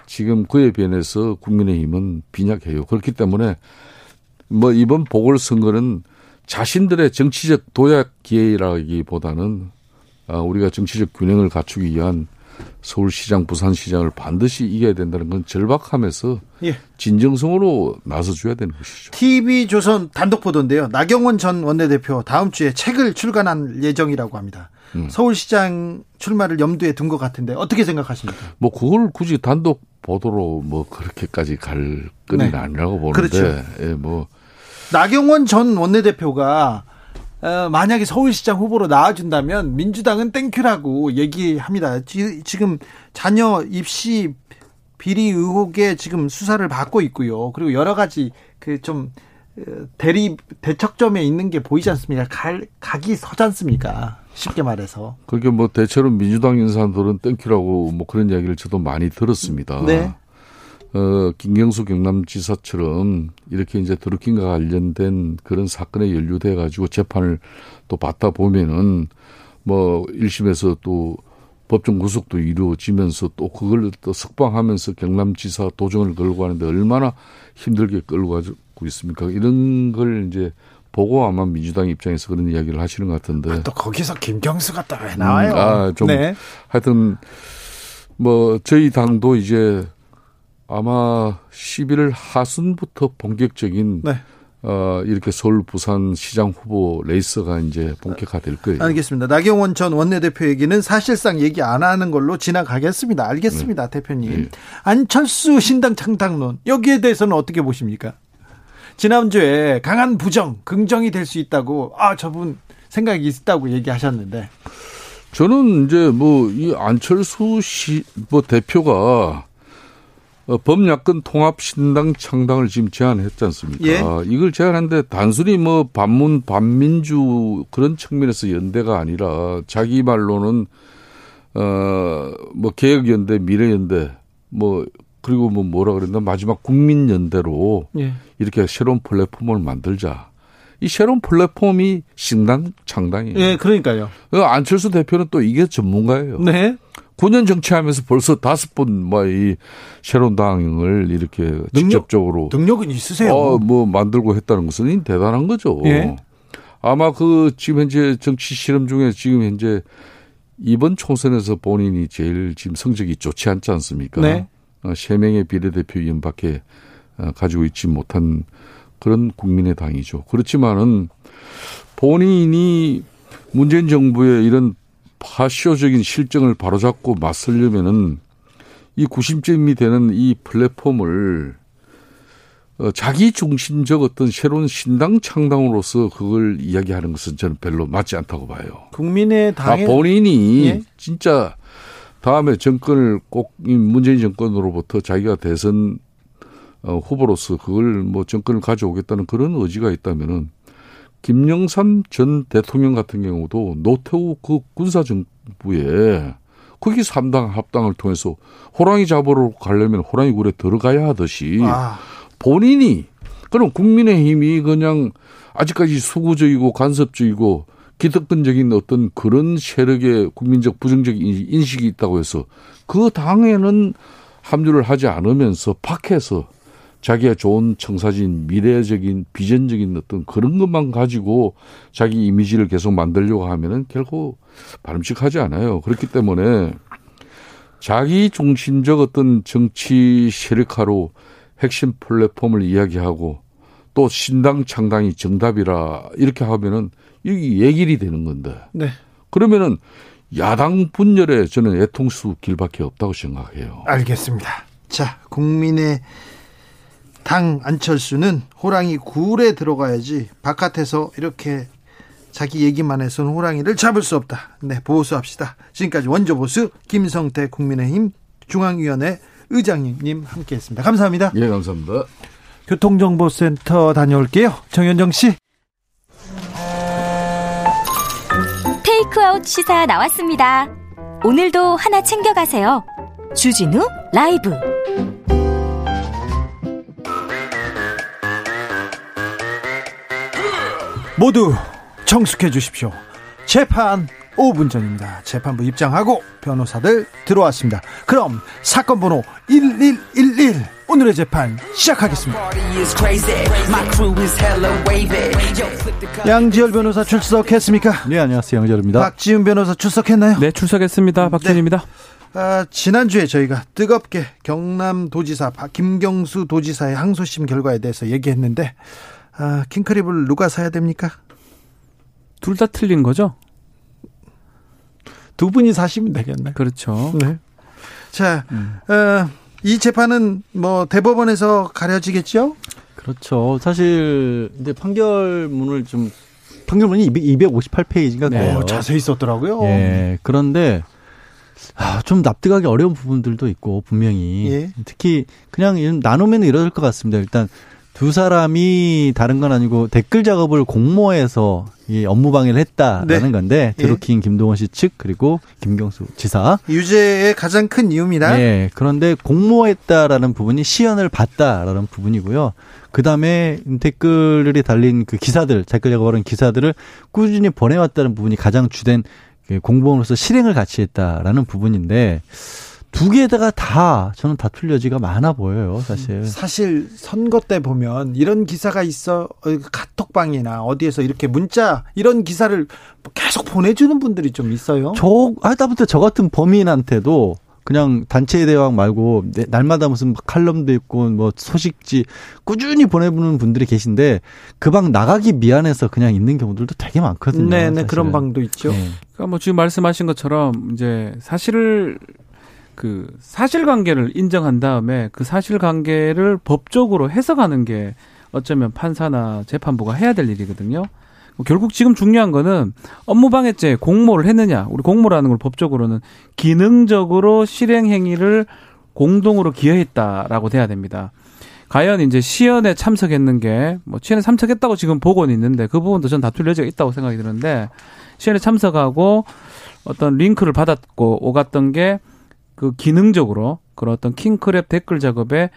지금 그에 비해서 국민의힘은 빈약해요. 그렇기 때문에 뭐 이번 보궐선거는 자신들의 정치적 도약 기회라기보다는 아, 우리가 정치적 균형을 갖추기 위한 서울시장, 부산시장을 반드시 이겨야 된다는 건 절박하면서 예. 진정성으로 나서줘야 되는 것이죠. TV 조선 단독 보도인데요. 나경원 전 원내대표 다음 주에 책을 출간할 예정이라고 합니다. 음. 서울시장 출마를 염두에 둔 것 같은데 어떻게 생각하십니까? 뭐 그걸 굳이 단독 보도로 뭐 그렇게까지 갈 끈이 네. 아니라고 보는데 그렇죠. 예, 뭐 나경원 전 원내대표가 어, 만약에 서울시장 후보로 나와준다면 민주당은 thank you라고 얘기합니다. 지, 금 자녀 입시 비리 의혹에 지금 수사를 받고 있고요. 그리고 여러 가지 그좀 대리 대척점에 있는 게 보이지 않습니까? 갈 각이 서지 않습니까? 쉽게 말해서. 그게 뭐 대체로 민주당 인사들은 thank you라고 뭐 그런 이야기를 저도 많이 들었습니다. 네. 어, 김경수 경남지사처럼 이렇게 이제 드루킹과 관련된 그런 사건에 연루돼 가지고 재판을 또 받다 보면은 뭐 1심에서 또 법정 구속도 이루어지면서 또 그걸 또 석방하면서 경남지사 도정을 걸고 하는데 얼마나 힘들게 끌고 가고 있습니까? 이런 걸 이제 보고 아마 민주당 입장에서 그런 이야기를 하시는 것 같은데. 또 거기서 김경수가 또 왜 나와요? 음, 아, 좀 네. 하여튼 뭐 저희 당도 이제 아마 11월 하순부터 본격적인 네. 어 이렇게 서울 부산 시장 후보 레이스가 이제 본격화 될 거예요. 알겠습니다. 나경원 전 원내대표 얘기는 사실상 얘기 안 하는 걸로 지나가겠습니다. 알겠습니다, 대표님. 네. 안철수 신당 창당론 여기에 대해서는 어떻게 보십니까? 지난주에 강한 부정, 긍정이 될 수 있다고 아 저분 생각이 있다고 얘기하셨는데 저는 이제 뭐 이 안철수 씨 뭐 대표가 어, 범야권 통합 신당 창당을 지금 제안했지 않습니까? 예. 이걸 제안했는데 단순히 뭐 반문 반민주 그런 측면에서 연대가 아니라 자기 말로는 어뭐 개혁연대 미래연대 뭐 그리고 뭐 뭐라 그랬나 마지막 국민연대로 예. 이렇게 새로운 플랫폼을 만들자. 이 새로운 플랫폼이 신당 창당이에요. 예, 그러니까요. 그 안철수 대표는 또 이게 전문가예요. 네. 9년 정치하면서 벌써 다섯 번 뭐 이 새로운 당을 이렇게 능력, 직접적으로 능력은 있으세요. 어, 뭐 만들고 했다는 것은 대단한 거죠. 예. 아마 그 지금 현재 정치 실험 중에 지금 현재 이번 총선에서 본인이 제일 지금 성적이 좋지 않지 않습니까? 네. 어, 세 명의 비례대표 의원밖에 어, 가지고 있지 못한 그런 국민의 당이죠. 그렇지만은 본인이 문재인 정부의 이런 파쇼적인 실정을 바로잡고 맞설려면은 이 구심점이 되는 이 플랫폼을 어, 자기 중심적 어떤 새로운 신당 창당으로서 그걸 이야기하는 것은 저는 별로 맞지 않다고 봐요. 국민의 당에 아, 본인이 예? 진짜 다음에 정권을 꼭 문재인 정권으로부터 자기가 대선 어, 후보로서 그걸 뭐 정권을 가져오겠다는 그런 의지가 있다면은 김영삼 전 대통령 같은 경우도 노태우 그 군사 정부에 거기 삼당 합당을 통해서 호랑이 잡으러 가려면 호랑이 굴에 들어가야 하듯이 아. 본인이 그럼 국민의힘이 그냥 아직까지 수구적이고 간섭적이고 기득권적인 어떤 그런 세력의 국민적 부정적 인식이 있다고 해서 그 당에는 합류를 하지 않으면서 밖에서 자기가 좋은 청사진 미래적인 비전적인 어떤 그런 것만 가지고 자기 이미지를 계속 만들려고 하면은 결국 바람직하지 않아요. 그렇기 때문에 자기 중심적 어떤 정치 세력화로 핵심 플랫폼을 이야기하고 또 신당 창당이 정답이라 이렇게 하면은 이게 예길이 되는 건데. 네. 그러면은 야당 분열에 저는 애통수 길밖에 없다고 생각해요. 알겠습니다. 자, 국민의 당 안철수는 호랑이 굴에 들어가야지 바깥에서 이렇게 자기 얘기만 해서는 호랑이를 잡을 수 없다. 네, 보수합시다. 지금까지 원조보수 김성태 국민의힘 중앙위원회 의장님 함께했습니다. 감사합니다. 예, 감사합니다. 교통정보센터 다녀올게요. 정현정 씨. 테이크아웃 시사 나왔습니다. 오늘도 하나 챙겨가세요. 주진우 라이브. 모두 청숙해 주십시오. 재판 5분 전입니다. 재판부 입장하고 변호사들 들어왔습니다. 그럼 사건 번호 1111 오늘의 재판 시작하겠습니다. 양지열 변호사 출석했습니까? 네, 안녕하세요. 양지열입니다. 박지훈 변호사 출석했나요? 네, 출석했습니다. 박지훈입니다. 네. 아, 지난주에 저희가 뜨겁게 경남도지사 김경수 도지사의 항소심 결과에 대해서 얘기했는데 아, 킹크랩을 누가 사야 됩니까? 둘 다 틀린 거죠? 두 분이 사시면 되겠네. 그렇죠. 네. 자, 음. 어, 이 재판은 뭐 대법원에서 가려지겠죠? 그렇죠. 사실 이제 판결문을 좀 판결문이 258페이지인가 네. 돼요. 오, 자세히 썼더라고요. 예. 그런데 아, 좀 납득하기 어려운 부분들도 있고 분명히 예. 특히 그냥 나누면 이럴 것 같습니다. 일단 두 사람이 다른 건 아니고 댓글 작업을 공모해서 이 업무 방해를 했다라는 네. 건데 예. 드루킹 예. 김동원 씨 측 그리고 김경수 지사 유죄의 가장 큰 이유입니다. 네. 그런데 공모했다라는 부분이 시연을 봤다라는 부분이고요. 그 다음에 댓글이 달린 그 기사들 댓글 작업을 한 기사들을 꾸준히 보내왔다는 부분이 가장 주된 그 공범으로서 실행을 같이 했다라는 부분인데 두 개다가 다 저는 다툴 여지가 많아 보여요, 사실. 사실 선거 때 보면 이런 기사가 있어 어, 카톡방이나 어디에서 이렇게 문자 이런 기사를 계속 보내주는 분들이 좀 있어요. 저 하다못해 저 같은 범인한테도 그냥 단체 대왕 말고 날마다 무슨 칼럼도 있고 뭐 소식지 꾸준히 보내보는 분들이 계신데 그 방 나가기 미안해서 그냥 있는 경우들도 되게 많거든요. 네, 네 그런 방도 있죠. 네. 그러니까 뭐 지금 말씀하신 것처럼 이제 사실을 그 사실관계를 인정한 다음에 그 사실관계를 법적으로 해석하는 게 어쩌면 판사나 재판부가 해야 될 일이거든요. 결국 지금 중요한 거는 업무방해죄 공모를 했느냐. 우리 공모라는 걸 법적으로는 기능적으로 실행 행위를 공동으로 기여했다라고 돼야 됩니다. 과연 이제 시연에 참석했는 게 뭐 시연에 참석했다고 지금 보고는 있는데 그 부분도 전 다툴 여지가 있다고 생각이 드는데 시연에 참석하고 어떤 링크를 받았고 오갔던 게 그 기능적으로 그런 어떤 킹크랩 댓글 작업에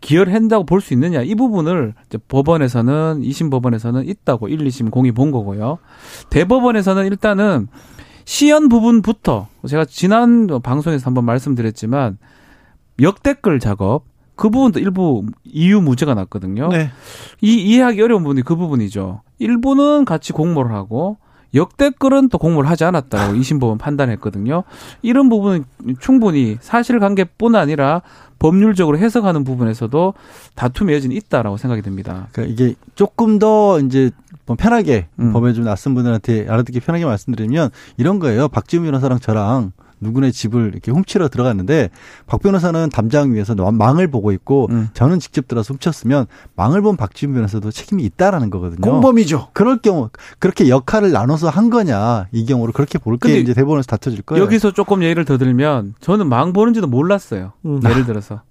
기여를 한다고 볼 수 있느냐 이 부분을 이제 법원에서는 2심 법원에서는 있다고 1, 2심 공이 본 거고요. 대법원에서는 일단은 시연 부분부터 제가 지난 방송에서 한번 말씀드렸지만 역댓글 작업 그 부분도 일부 이유 무죄가 났거든요. 네. 이 이해하기 어려운 부분이 그 부분이죠. 일부는 같이 공모를 하고 역대글은 또 공모를 하지 않았다고 이심법원 판단했거든요. 이런 부분은 충분히 사실관계뿐 아니라 법률적으로 해석하는 부분에서도 다툼의 여지는 있다라고 생각이 듭니다. 그러니까 이게 조금 더 이제 뭐 편하게 음. 법에 좀 낯선 분들한테 알아듣기 편하게 말씀드리면 이런 거예요. 박지훈 변호사랑 저랑 누구네 집을 이렇게 훔치러 들어갔는데 박 변호사는 담장 위에서 망을 보고 있고 음. 저는 직접 들어서 훔쳤으면 망을 본 박지훈 변호사도 책임이 있다라는 거거든요. 공범이죠. 그럴 경우 그렇게 역할을 나눠서 한 거냐 이 경우로 그렇게 볼게 이제 대법원에서 다퉈질 거예요. 여기서 조금 예를 더 들면 저는 망 보는지도 몰랐어요. 음. 예를 들어서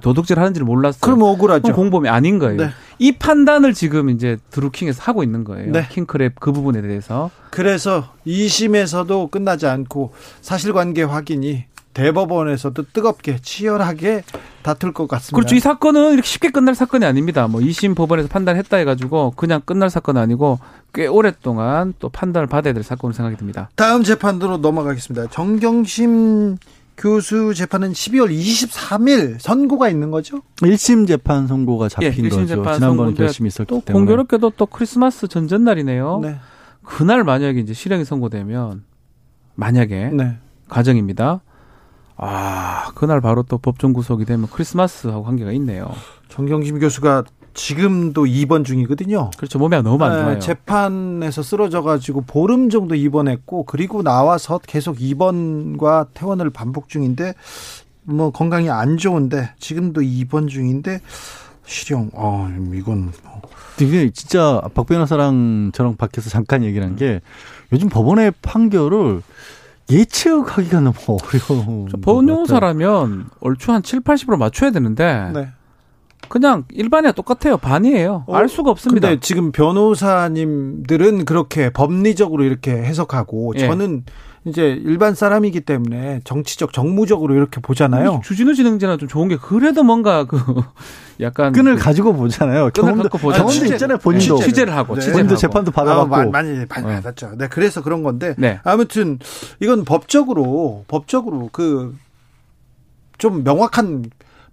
도둑질 하는지를 몰랐어요. 그럼 억울하죠. 공범이 아닌 거예요. 네. 이 판단을 지금 이제 드루킹에서 하고 있는 거예요. 네. 킹크랩 그 부분에 대해서. 그래서 2심에서도 끝나지 않고 사실관계 확인이 대법원에서도 뜨겁게 치열하게 다툴 것 같습니다. 그렇죠. 이 사건은 이렇게 쉽게 끝날 사건이 아닙니다. 뭐 2심 법원에서 판단했다 해가지고 그냥 끝날 사건은 아니고 꽤 오랫동안 또 판단을 받아야 될 사건으로 생각이 듭니다. 다음 재판으로 넘어가겠습니다. 정경심 교수 재판은 12월 23일 선고가 있는 거죠? 1심 재판 선고가 잡힌 예, 거죠. 지난번 결심이 있었기 또 때문에. 공교롭게도 또 크리스마스 전전날이네요. 네. 그날 만약에 이제 실형이 선고되면 만약에 네. 가정입니다. 아, 그날 바로 또 법정 구속이 되면 크리스마스하고 관계가 있네요. 정경심 교수가 지금도 입원 중이거든요. 그렇죠. 몸이 너무 안 네, 좋아요. 재판에서 쓰러져 가지고 보름 정도 입원했고 그리고 나와서 계속 입원과 퇴원을 반복 중인데 뭐 건강이 안 좋은데 지금도 입원 중인데 실형. 어, 이건 뭐. 이게 진짜 박 변호사랑 저랑 밖에서 잠깐 얘기를 한 게 요즘 법원의 판결을 예측하기가 너무 어려워. 법원용사라면 얼추 한 7, 80으로 맞춰야 되는데 네. 그냥 일반이랑 똑같아요. 반이에요. 어, 알 수가 없습니다. 근데 지금 변호사님들은 그렇게 법리적으로 이렇게 해석하고 예. 저는 이제 일반 사람이기 때문에 정치적 정무적으로 이렇게 보잖아요. 주진우 진행자는 좀 좋은 게 그래도 뭔가 그 약간 끈을 그 가지고 보잖아요. 경험도, 갖고 보잖아요. 경험도 있잖아요. 본인도 취재 를 하고 네. 본인도 재판도 받아봤고 아, 많이 네. 받았죠. 네, 그래서 그런 건데 네. 아무튼 이건 법적으로 법적으로 그 좀 명확한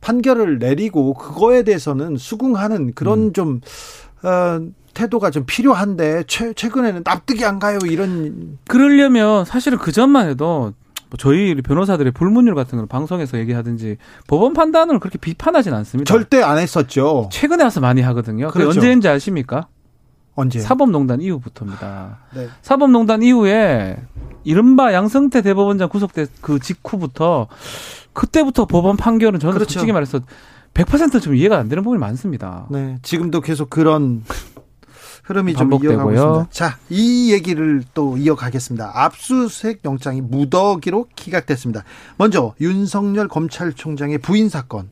판결을 내리고 그거에 대해서는 수긍하는 그런 음. 좀 어, 태도가 좀 필요한데 최, 최근에는 납득이 안 가요 이런 그러려면 사실은 그 전만 해도 뭐 저희 변호사들의 불문율 같은 걸 방송에서 얘기하든지 법원 판단을 그렇게 비판하진 않습니다. 절대 안 했었죠. 최근에 와서 많이 하거든요. 그렇죠. 언제인지 아십니까? 언제? 사법농단 이후부터입니다. 네. 사법농단 이후에 이른바 양성태 대법원장 구속된 그 직후부터 그때부터 법원 판결은 저는 그렇죠. 솔직히 말해서 100%좀 이해가 안 되는 부분이 많습니다. 네. 지금도 계속 그런 흐름이 반복되고요. 좀 이어가고 있습니다. 자, 이 얘기를 또 이어가겠습니다. 압수수색 영장이 무더기로 기각됐습니다. 먼저 윤석열 검찰총장의 부인 사건.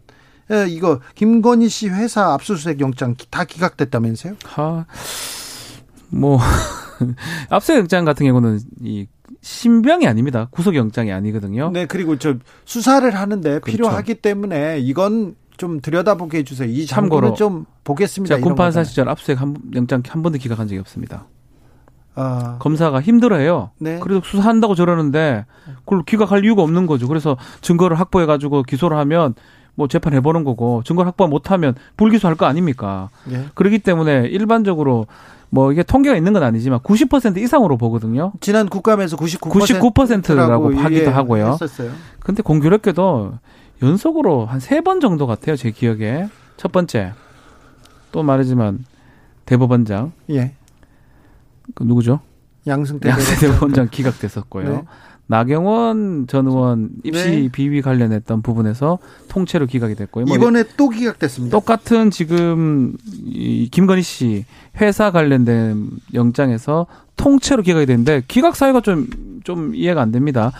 예, 이거 김건희 씨 회사 압수수색 영장 다 기각됐다면서요? 하, 뭐 압수수색 영장 같은 경우는 이 신병이 아닙니다. 구속영장이 아니거든요. 네, 그리고 저 수사를 하는데 그렇죠. 필요하기 때문에 이건 좀 들여다보게 해주세요. 이 참고로 좀 보겠습니다. 제가 군판사 시절 압수수색 한, 영장 한 번도 기각한 적이 없습니다. 아. 검사가 힘들어해요. 네. 그래서 수사한다고 저러는데 그걸 기각할 이유가 없는 거죠. 그래서 증거를 확보해가지고 기소를 하면 뭐 재판 해보는 거고 증거를 확보 못하면 불기소할 거 아닙니까? 네. 그렇기 때문에 일반적으로 뭐 이게 통계가 있는 건 아니지만 90% 이상으로 보거든요. 지난 국감에서 99% 99%라고 하기도 예, 하고요. 했었어요. 근데 공교롭게도 연속으로 한 세 번 정도 같아요. 제 기억에. 첫 번째. 또 말하지만 대법원장. 예. 그 누구죠? 양승태, 양승태 대법원장 기각됐었고요. 네. 나경원 전 의원 입시 네. 비위 관련했던 부분에서 통째로 기각이 됐고요. 뭐 이번에 또 기각됐습니다. 똑같은 지금 이 김건희 씨 회사 관련된 영장에서 통째로 기각이 됐는데 기각 사유가 좀 좀 이해가 안 됩니다.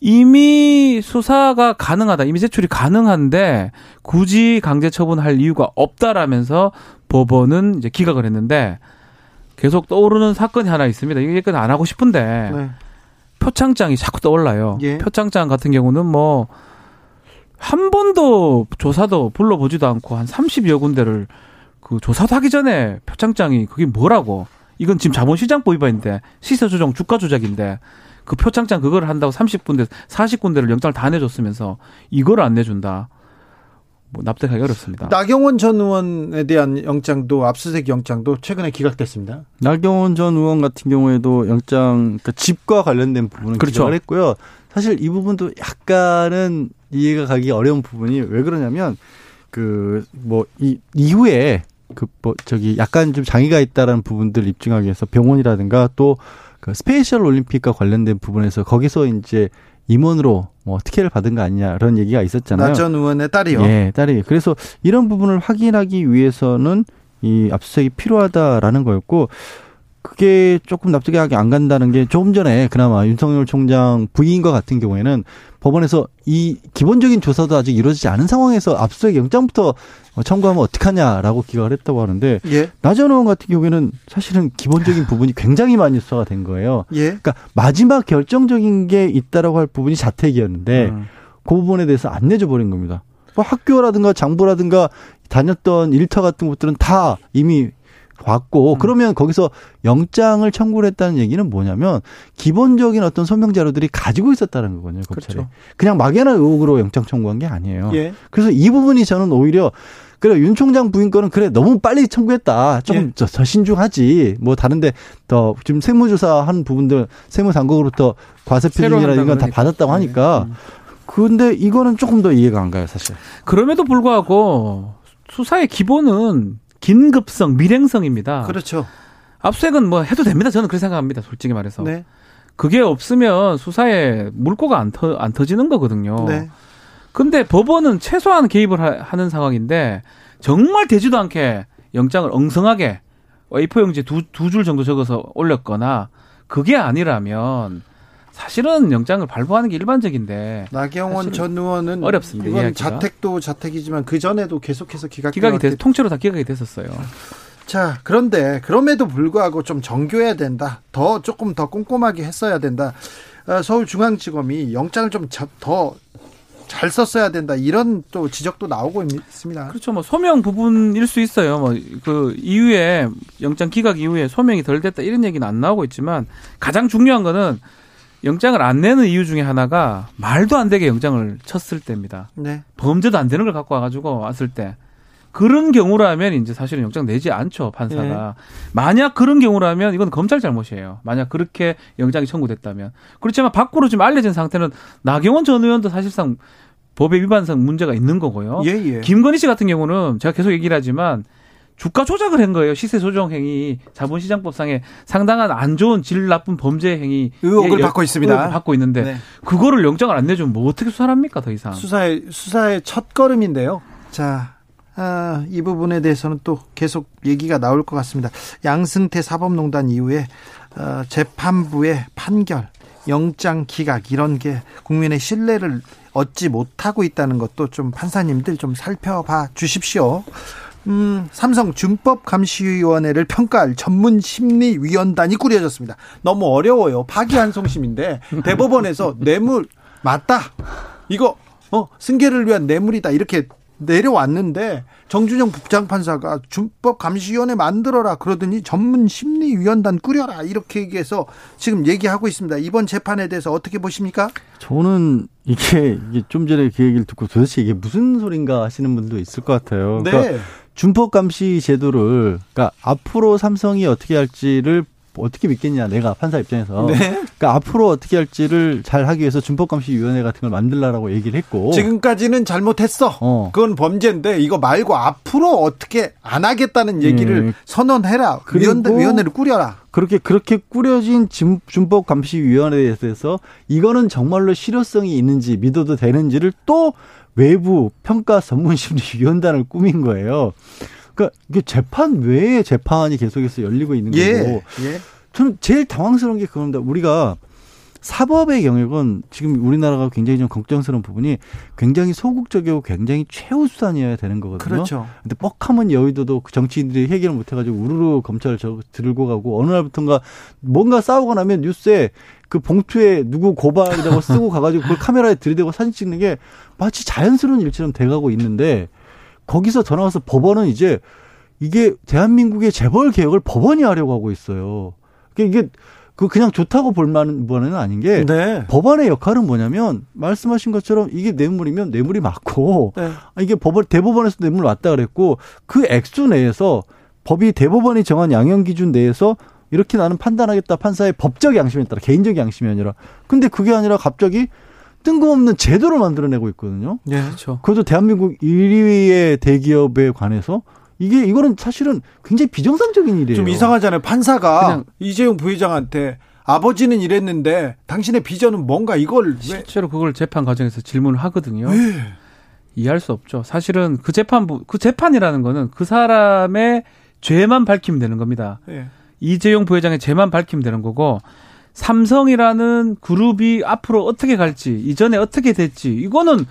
이미 수사가 가능하다, 이미 제출이 가능한데 굳이 강제 처분할 이유가 없다라면서 법원은 이제 기각을 했는데 계속 떠오르는 사건이 하나 있습니다. 이게 끝안 하고 싶은데. 네. 표창장이 자꾸 떠올라요. 예. 표창장 같은 경우는 뭐 한 번도 조사도 불러보지도 않고 한 30여 군데를 그 조사도 하기 전에 표창장이 그게 뭐라고 이건 지금 자본시장법 위반인데 시세 조정 주가 조작인데 그 표창장 그걸 한다고 30군데 40군데를 영장을 다 내줬으면서 이걸 안 내준다. 뭐 납득하기 어렵습니다. 나경원 전 의원에 대한 영장도 압수수색 영장도 최근에 기각됐습니다. 나경원 전 의원 같은 경우에도 영장 그러니까 집과 관련된 부분은 그렇죠. 기각을 했고요. 사실 이 부분도 약간은 이해가 가기 어려운 부분이 왜 그러냐면 그 뭐 이 이후에 그 뭐 저기 약간 좀 장애가 있다라는 부분들 입증하기 위해서 병원이라든가 또 그 스페셜 올림픽과 관련된 부분에서 거기서 이제 임원으로 뭐 특혜를 받은 거 아니냐 그런 얘기가 있었잖아요. 나전 의원의 딸이요. 예, 딸이. 그래서 이런 부분을 확인하기 위해서는 이 압수수색이 필요하다라는 거였고 그게 조금 납득이 안 간다는 게 조금 전에 그나마 윤석열 총장 부인과 같은 경우에는 법원에서 이 기본적인 조사도 아직 이루어지지 않은 상황에서 압수수색 영장부터 청구하면 어떡하냐라고 기각을 했다고 하는데 예. 나전 의원 같은 경우에는 사실은 기본적인 부분이 굉장히 많이 수사가 된 거예요. 예. 그러니까 마지막 결정적인 게 있다라고 할 부분이 자택이었는데 음. 그 부분에 대해서 안 내줘 버린 겁니다. 뭐 학교라든가 장부라든가 다녔던 일터 같은 것들은 다 이미 왔고 음. 그러면 거기서 영장을 청구를 했다는 얘기는 뭐냐면 기본적인 어떤 소명 자료들이 가지고 있었다는 거거든요. 검찰에. 그렇죠. 그냥 막연한 의혹으로 영장 청구한 게 아니에요. 예. 그래서 이 부분이 저는 오히려 그래 윤 총장 부인 거는 그래 너무 빨리 청구했다. 조금 예. 더 신중하지. 뭐 다른데 더 지금 세무조사 하는 부분들 세무당국으로부터 건다 받았다고 하니까. 음. 근데 이거는 조금 더 이해가 안 가요, 사실. 그럼에도 불구하고 수사의 기본은 긴급성, 밀행성입니다. 그렇죠. 압수색은 뭐 해도 됩니다. 저는 그렇게 생각합니다. 솔직히 말해서. 네. 그게 없으면 수사에 물꼬가 안, 터, 안 터지는 거거든요. 네. 근데 법원은 최소한 개입을 하, 는 상황인데 정말 되지도 않게 영장을 엉성하게 A4 용지 두 두 줄 정도 적어서 올렸거나 그게 아니라면 사실은 영장을 발부하는 게 일반적인데 나경원 전 의원은 어렵습니다. 이건 이야기가. 자택도 자택이지만 그 전에도 계속해서 기각 기각이 돼 통째로 다 기각이 됐었어요. 자 그런데 그럼에도 불구하고 좀 정교해야 된다. 더 조금 더 꼼꼼하게 했어야 된다. 어, 서울중앙지검이 영장을 좀 더 잘 썼어야 된다 이런 또 지적도 나오고 있습니다. 그렇죠. 뭐 소명 부분일 수 있어요. 뭐 그 이후에 영장 기각 이후에 소명이 덜 됐다 이런 얘기는 안 나오고 있지만 가장 중요한 거는 영장을 안 내는 이유 중에 하나가 말도 안 되게 영장을 쳤을 때입니다. 네. 범죄도 안 되는 걸 갖고 와가지고 왔을 때. 그런 경우라면 이제 사실은 영장 내지 않죠 판사가 네. 만약 그런 경우라면 이건 검찰 잘못이에요 만약 그렇게 영장이 청구됐다면 그렇지만 밖으로 지금 알려진 상태는 나경원 전 의원도 사실상 법의 위반상 문제가 있는 거고요 예, 예. 김건희 씨 같은 경우는 제가 계속 얘기를 하지만 주가 조작을 한 거예요. 시세 조정 행위, 자본시장법상에 상당한 안 좋은 질 나쁜 범죄 행위 의혹을 예, 받고 있습니다. 의혹을 받고 있는데 네. 그거를 영장을 안 내주면 뭐 어떻게 수사를 합니까 더 이상? 수사의 수사의 첫 걸음인데요. 자. 아, 이 부분에 대해서는 또 계속 얘기가 나올 것 같습니다. 양승태 사법농단 이후에 어, 재판부의 판결, 영장 기각 이런 게 국민의 신뢰를 얻지 못하고 있다는 것도 좀 판사님들 좀 살펴봐 주십시오. 음, 삼성 준법 감시위원회를 평가할 전문 심리위원단이 꾸려졌습니다. 너무 어려워요. 파기환송심인데 대법원에서 뇌물 맞다. 이거 어 승계를 위한 뇌물이다 이렇게 내려왔는데 정준영 부장판사가 준법 감시위원회 만들어라 그러더니 전문 심리위원단 꾸려라 이렇게 얘기해서 지금 얘기하고 있습니다. 이번 재판에 대해서 어떻게 보십니까? 저는 이게, 이게 좀 전에 그 얘기를 듣고 도대체 이게 무슨 소린가 하시는 분도 있을 것 같아요. 네. 그러니까 준법 감시 제도를 그러니까 앞으로 삼성이 어떻게 할지를 어떻게 믿겠냐 내가 판사 입장에서 네. 그러니까 앞으로 어떻게 할지를 잘 하기 위해서 준법감시위원회 같은 걸 만들라라고 얘기를 했고 지금까지는 잘못했어 어. 그건 범죄인데 이거 말고 앞으로 어떻게 안 하겠다는 얘기를 네. 선언해라 위원회, 위원회를 꾸려라 그렇게 그렇게 꾸려진 준법 감시 위원회에 대해서 이거는 정말로 실효성이 있는지 믿어도 되는지를 또 외부 평가 전문 심리 위원단을 꾸민 거예요. 그러니까 이게 재판 외에 재판이 계속해서 열리고 있는 예, 거고. 예. 저는 제일 당황스러운 게 그겁니다. 우리가 사법의 영역은 지금 우리나라가 굉장히 좀 걱정스러운 부분이 굉장히 소극적이고 굉장히 최우수단이어야 되는 거거든요. 그렇죠. 근데 뻑하면 여의도도 그 정치인들이 해결을 못 해가지고 우르르 검찰 저 들고 가고 어느 날부턴가 뭔가 싸우고 나면 뉴스에 그 봉투에 누구 고발이라고 쓰고 가가지고 그걸 카메라에 들이대고 사진 찍는 게 마치 자연스러운 일처럼 돼가고 있는데 거기서 전화 와서 법원은 이제 이게 대한민국의 재벌 개혁을 법원이 하려고 하고 있어요. 그러니까 이게 그 그냥 좋다고 볼 만한 은 아닌 게 네. 법원의 역할은 뭐냐면 말씀하신 것처럼 이게 뇌물이면 뇌물이 맞고 네. 이게 법원 대법원에서 뇌물 왔다 그랬고 그 액수 내에서 법이 대법원이 정한 양형 기준 내에서 이렇게 나는 판단하겠다 판사의 법적 양심에 따라 개인적 양심이 아니라 근데 그게 아니라 갑자기 뜬금없는 제도를 만들어내고 있거든요. 네, 그렇죠. 그것도 대한민국 1위의 대기업에 관해서 이게 이거는 사실은 굉장히 비정상적인 일이에요. 좀 이상하잖아요. 판사가 이재용 부회장한테 아버지는 이랬는데 당신의 비전은 뭔가 이걸 실제로 그걸 재판 과정에서 질문을 하거든요. 왜? 이해할 수 없죠. 사실은 그 재판부 그 재판이라는 거는 그 사람의 죄만 밝히면 되는 겁니다. 네. 이재용 부회장의 죄만 밝히면 되는 거고 삼성이라는 그룹이 앞으로 어떻게 갈지 이전에 어떻게 됐지 이거는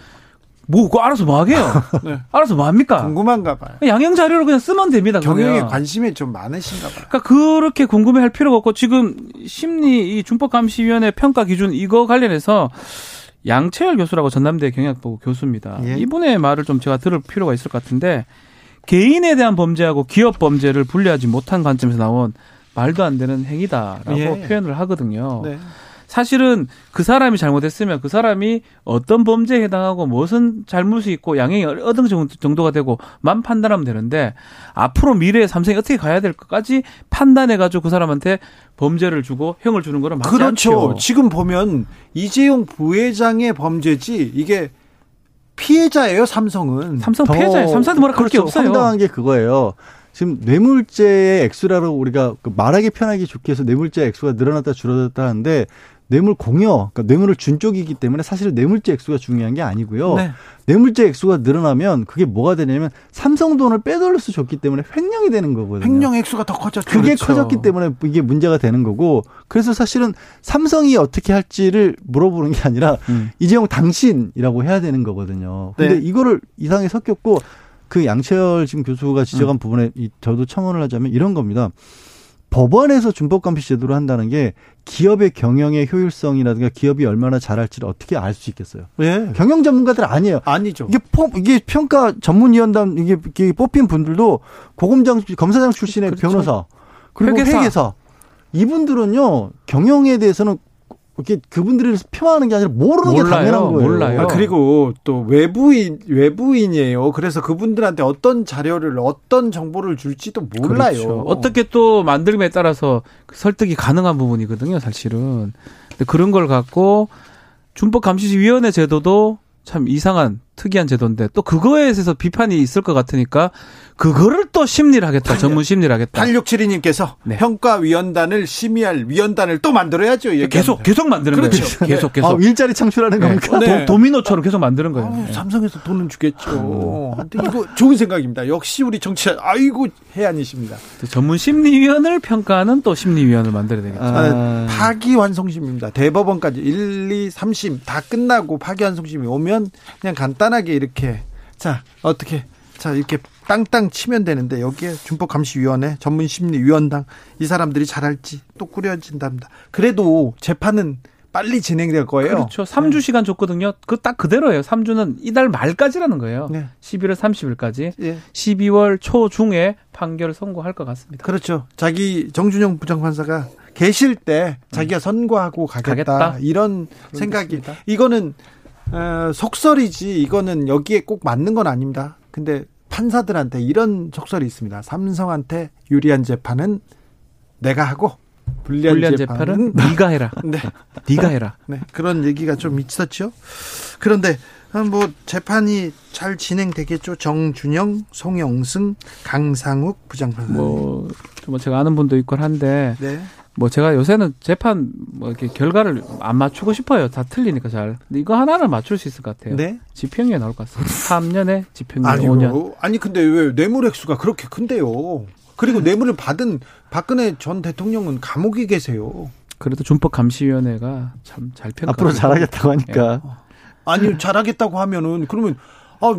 뭐, 그거 알아서 뭐 하게요? 네. 알아서 뭐 합니까? 궁금한가 봐요. 양형 자료를 그냥 쓰면 됩니다. 경영에 그냥. 관심이 좀 많으신가 봐요. 그러니까 그렇게 궁금해 할 필요가 없고 지금 심리 이 준법감시위원회 평가 기준 이거 관련해서 양채열 교수라고 전남대 경영학부 교수입니다. 예. 이분의 말을 좀 제가 들을 필요가 있을 것 같은데 개인에 대한 범죄하고 기업 범죄를 분리하지 못한 관점에서 나온 말도 안 되는 행위다라고 예. 표현을 하거든요. 네. 사실은 그 사람이 잘못했으면 그 사람이 어떤 범죄에 해당하고 무슨 잘못이 있고 양형이 어느 정도가 되고 만 판단하면 되는데 앞으로 미래에 삼성이 어떻게 가야 될 것까지 판단해 가지고 그 사람한테 범죄를 주고 형을 주는 거는 맞지 그렇죠. 않죠. 지금 보면 이재용 부회장의 범죄지 이게 피해자예요, 삼성은. 삼성 피해자예요. 삼성도 뭐라 그렇게. 없어요. 황당한 게 그거예요. 지금 뇌물죄의 액수라고 우리가 그 말하기 편하게 좋게 해서 뇌물죄 액수가 늘어났다 줄어들었다 하는데 뇌물 공여, 그러니까 뇌물을 준 쪽이기 때문에 사실은 뇌물죄 액수가 중요한 게 아니고요. 네. 뇌물죄 액수가 늘어나면 그게 뭐가 되냐면 삼성 돈을 빼돌려서 줬기 때문에 횡령이 되는 거거든요. 횡령 액수가 더 커졌죠. 그게 그렇죠. 커졌기 때문에 이게 문제가 되는 거고 그래서 사실은 삼성이 어떻게 할지를 물어보는 게 아니라 음. 이재용 당신이라고 해야 되는 거거든요. 근데 네. 이거를 이상하게 섞였고 그 양채열 지금 교수가 지적한 음. 부분에 저도 첨언을 하자면 이런 겁니다. 법원에서 준법감시 제도를 한다는 게 기업의 경영의 효율성이라든가 기업이 얼마나 잘할지를 어떻게 알 수 있겠어요? 예. 경영 전문가들 아니에요. 아니죠. 이게 포, 이게 평가 전문위원단 이게, 이게 뽑힌 분들도 고검장 검사장 출신의 그렇죠. 변호사 그리고 회계사. 회계사 이분들은요 경영에 대해서는 이렇게 그분들을 폄하하는 게 아니라 모르는 몰라요, 게 당연한 거예요. 몰라요. 아, 그리고 또 외부인 외부인이에요. 그래서 그분들한테 어떤 자료를 어떤 정보를 줄지도 몰라요. 그렇죠. 어떻게 또 만들m에 따라서 그 설득이 가능한 부분이거든요, 사실은. 근데 그런 걸 갖고 준법 감시위원회 제도도 참 이상한 특이한 제도인데 또 그거에 대해서 비판이 있을 것 같으니까 그거를 또 심리를 하겠다. 전문 심리를 하겠다. 8672님께서 네. 평가위원단을 심의할 위원단을 또 만들어야죠. 계속 계속 만드는 그렇죠. 거예요. 계속 계속. 아, 일자리 창출하는 네. 겁니까? 네. 도, 미노처럼 계속 만드는 거예요. 아, 삼성에서 돈은 주겠죠. 근데 이거 좋은 생각입니다. 역시 우리 정치자 아이고 해안이십니다. 전문 심리위원을 평가하는 또 심리위원을 만들어야 되겠죠. 아, 파기환송심입니다. 대법원까지 1, 2, 3심 다 끝나고 파기환송심이 오면 그냥 간단 하게 이렇게 자 어떻게 자 이렇게 땅땅 치면 되는데 여기에 준법감시위원회 전문심리위원당 이 사람들이 잘할지 또 꾸려진답니다. 그래도 재판은 빨리 진행될 거예요. 그렇죠. 3주 네. 시간 줬거든요. 그 딱 그대로예요. 3주는 이달 말까지라는 거예요. 네. 11월 30일까지. 네. 12월 초 중에 판결을 선고할 것 같습니다. 그렇죠. 자기 정준영 부장판사가 계실 때 자기가 음. 선고하고 가겠다, 가겠다. 이런 생각이 이거는 어, 속설이지 이거는 여기에 꼭 맞는 건 아닙니다. 근데 판사들한테 이런 속설이 있습니다. 삼성한테 유리한 재판은 내가 하고 불리한, 불리한 재판은, 재판은 네가 해라. 네. 네가 해라. 네. 그런 얘기가 좀 있었죠. 그런데 뭐 재판이 잘 진행되겠죠. 정준영, 송영승, 강상욱 부장판사. 뭐, 뭐 제가 아는 분도 있고 한데 네. 뭐 제가 요새는 재판 뭐 이렇게 결과를 안 맞추고 싶어요. 다 틀리니까 잘. 근데 이거 하나를 맞출 수 있을 것 같아요. 네? 집행유예 나올 것 같습니다. 3년에 집행유예 아니, 5년. 아니 근데 왜 뇌물 액수가 그렇게 큰데요? 그리고 뇌물을 받은 박근혜 전 대통령은 감옥에 계세요. 그래도 준법 감시위원회가 참 잘 평가. 앞으로 잘하겠다고 하니까. 예. 아니 잘하겠다고 하면은 그러면 아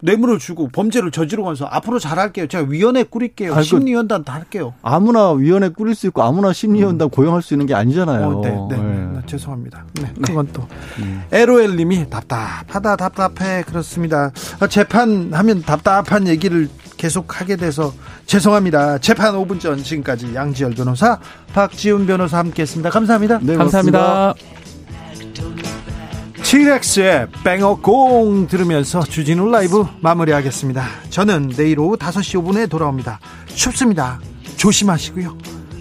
뇌물을 주고 범죄를 저지르면서 앞으로 잘할게요. 제가 위원회 꾸릴게요. 아니, 심리위원단 다 할게요. 아무나 위원회 꾸릴 수 있고 아무나 심리위원단 음. 고용할 수 있는 게 아니잖아요. 어, 네, 네, 네. 죄송합니다. 네, 그건 또 음. LOL님이 답답하다 답답해 그렇습니다. 아, 재판하면 답답한 얘기를 계속 하게 돼서 죄송합니다. 재판 5분 전 지금까지 양지열 변호사, 박지훈 변호사 함께했습니다. 감사합니다. 네, 감사합니다. 고맙습니다. 티렉스의 뺑어공 들으면서 주진우 라이브 마무리하겠습니다. 저는 내일 오후 5시 5분에 돌아옵니다. 춥습니다. 조심하시고요.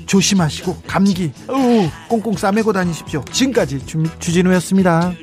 조심하시고 감기 우 꽁꽁 싸매고 다니십시오. 지금까지 주, 주진우였습니다.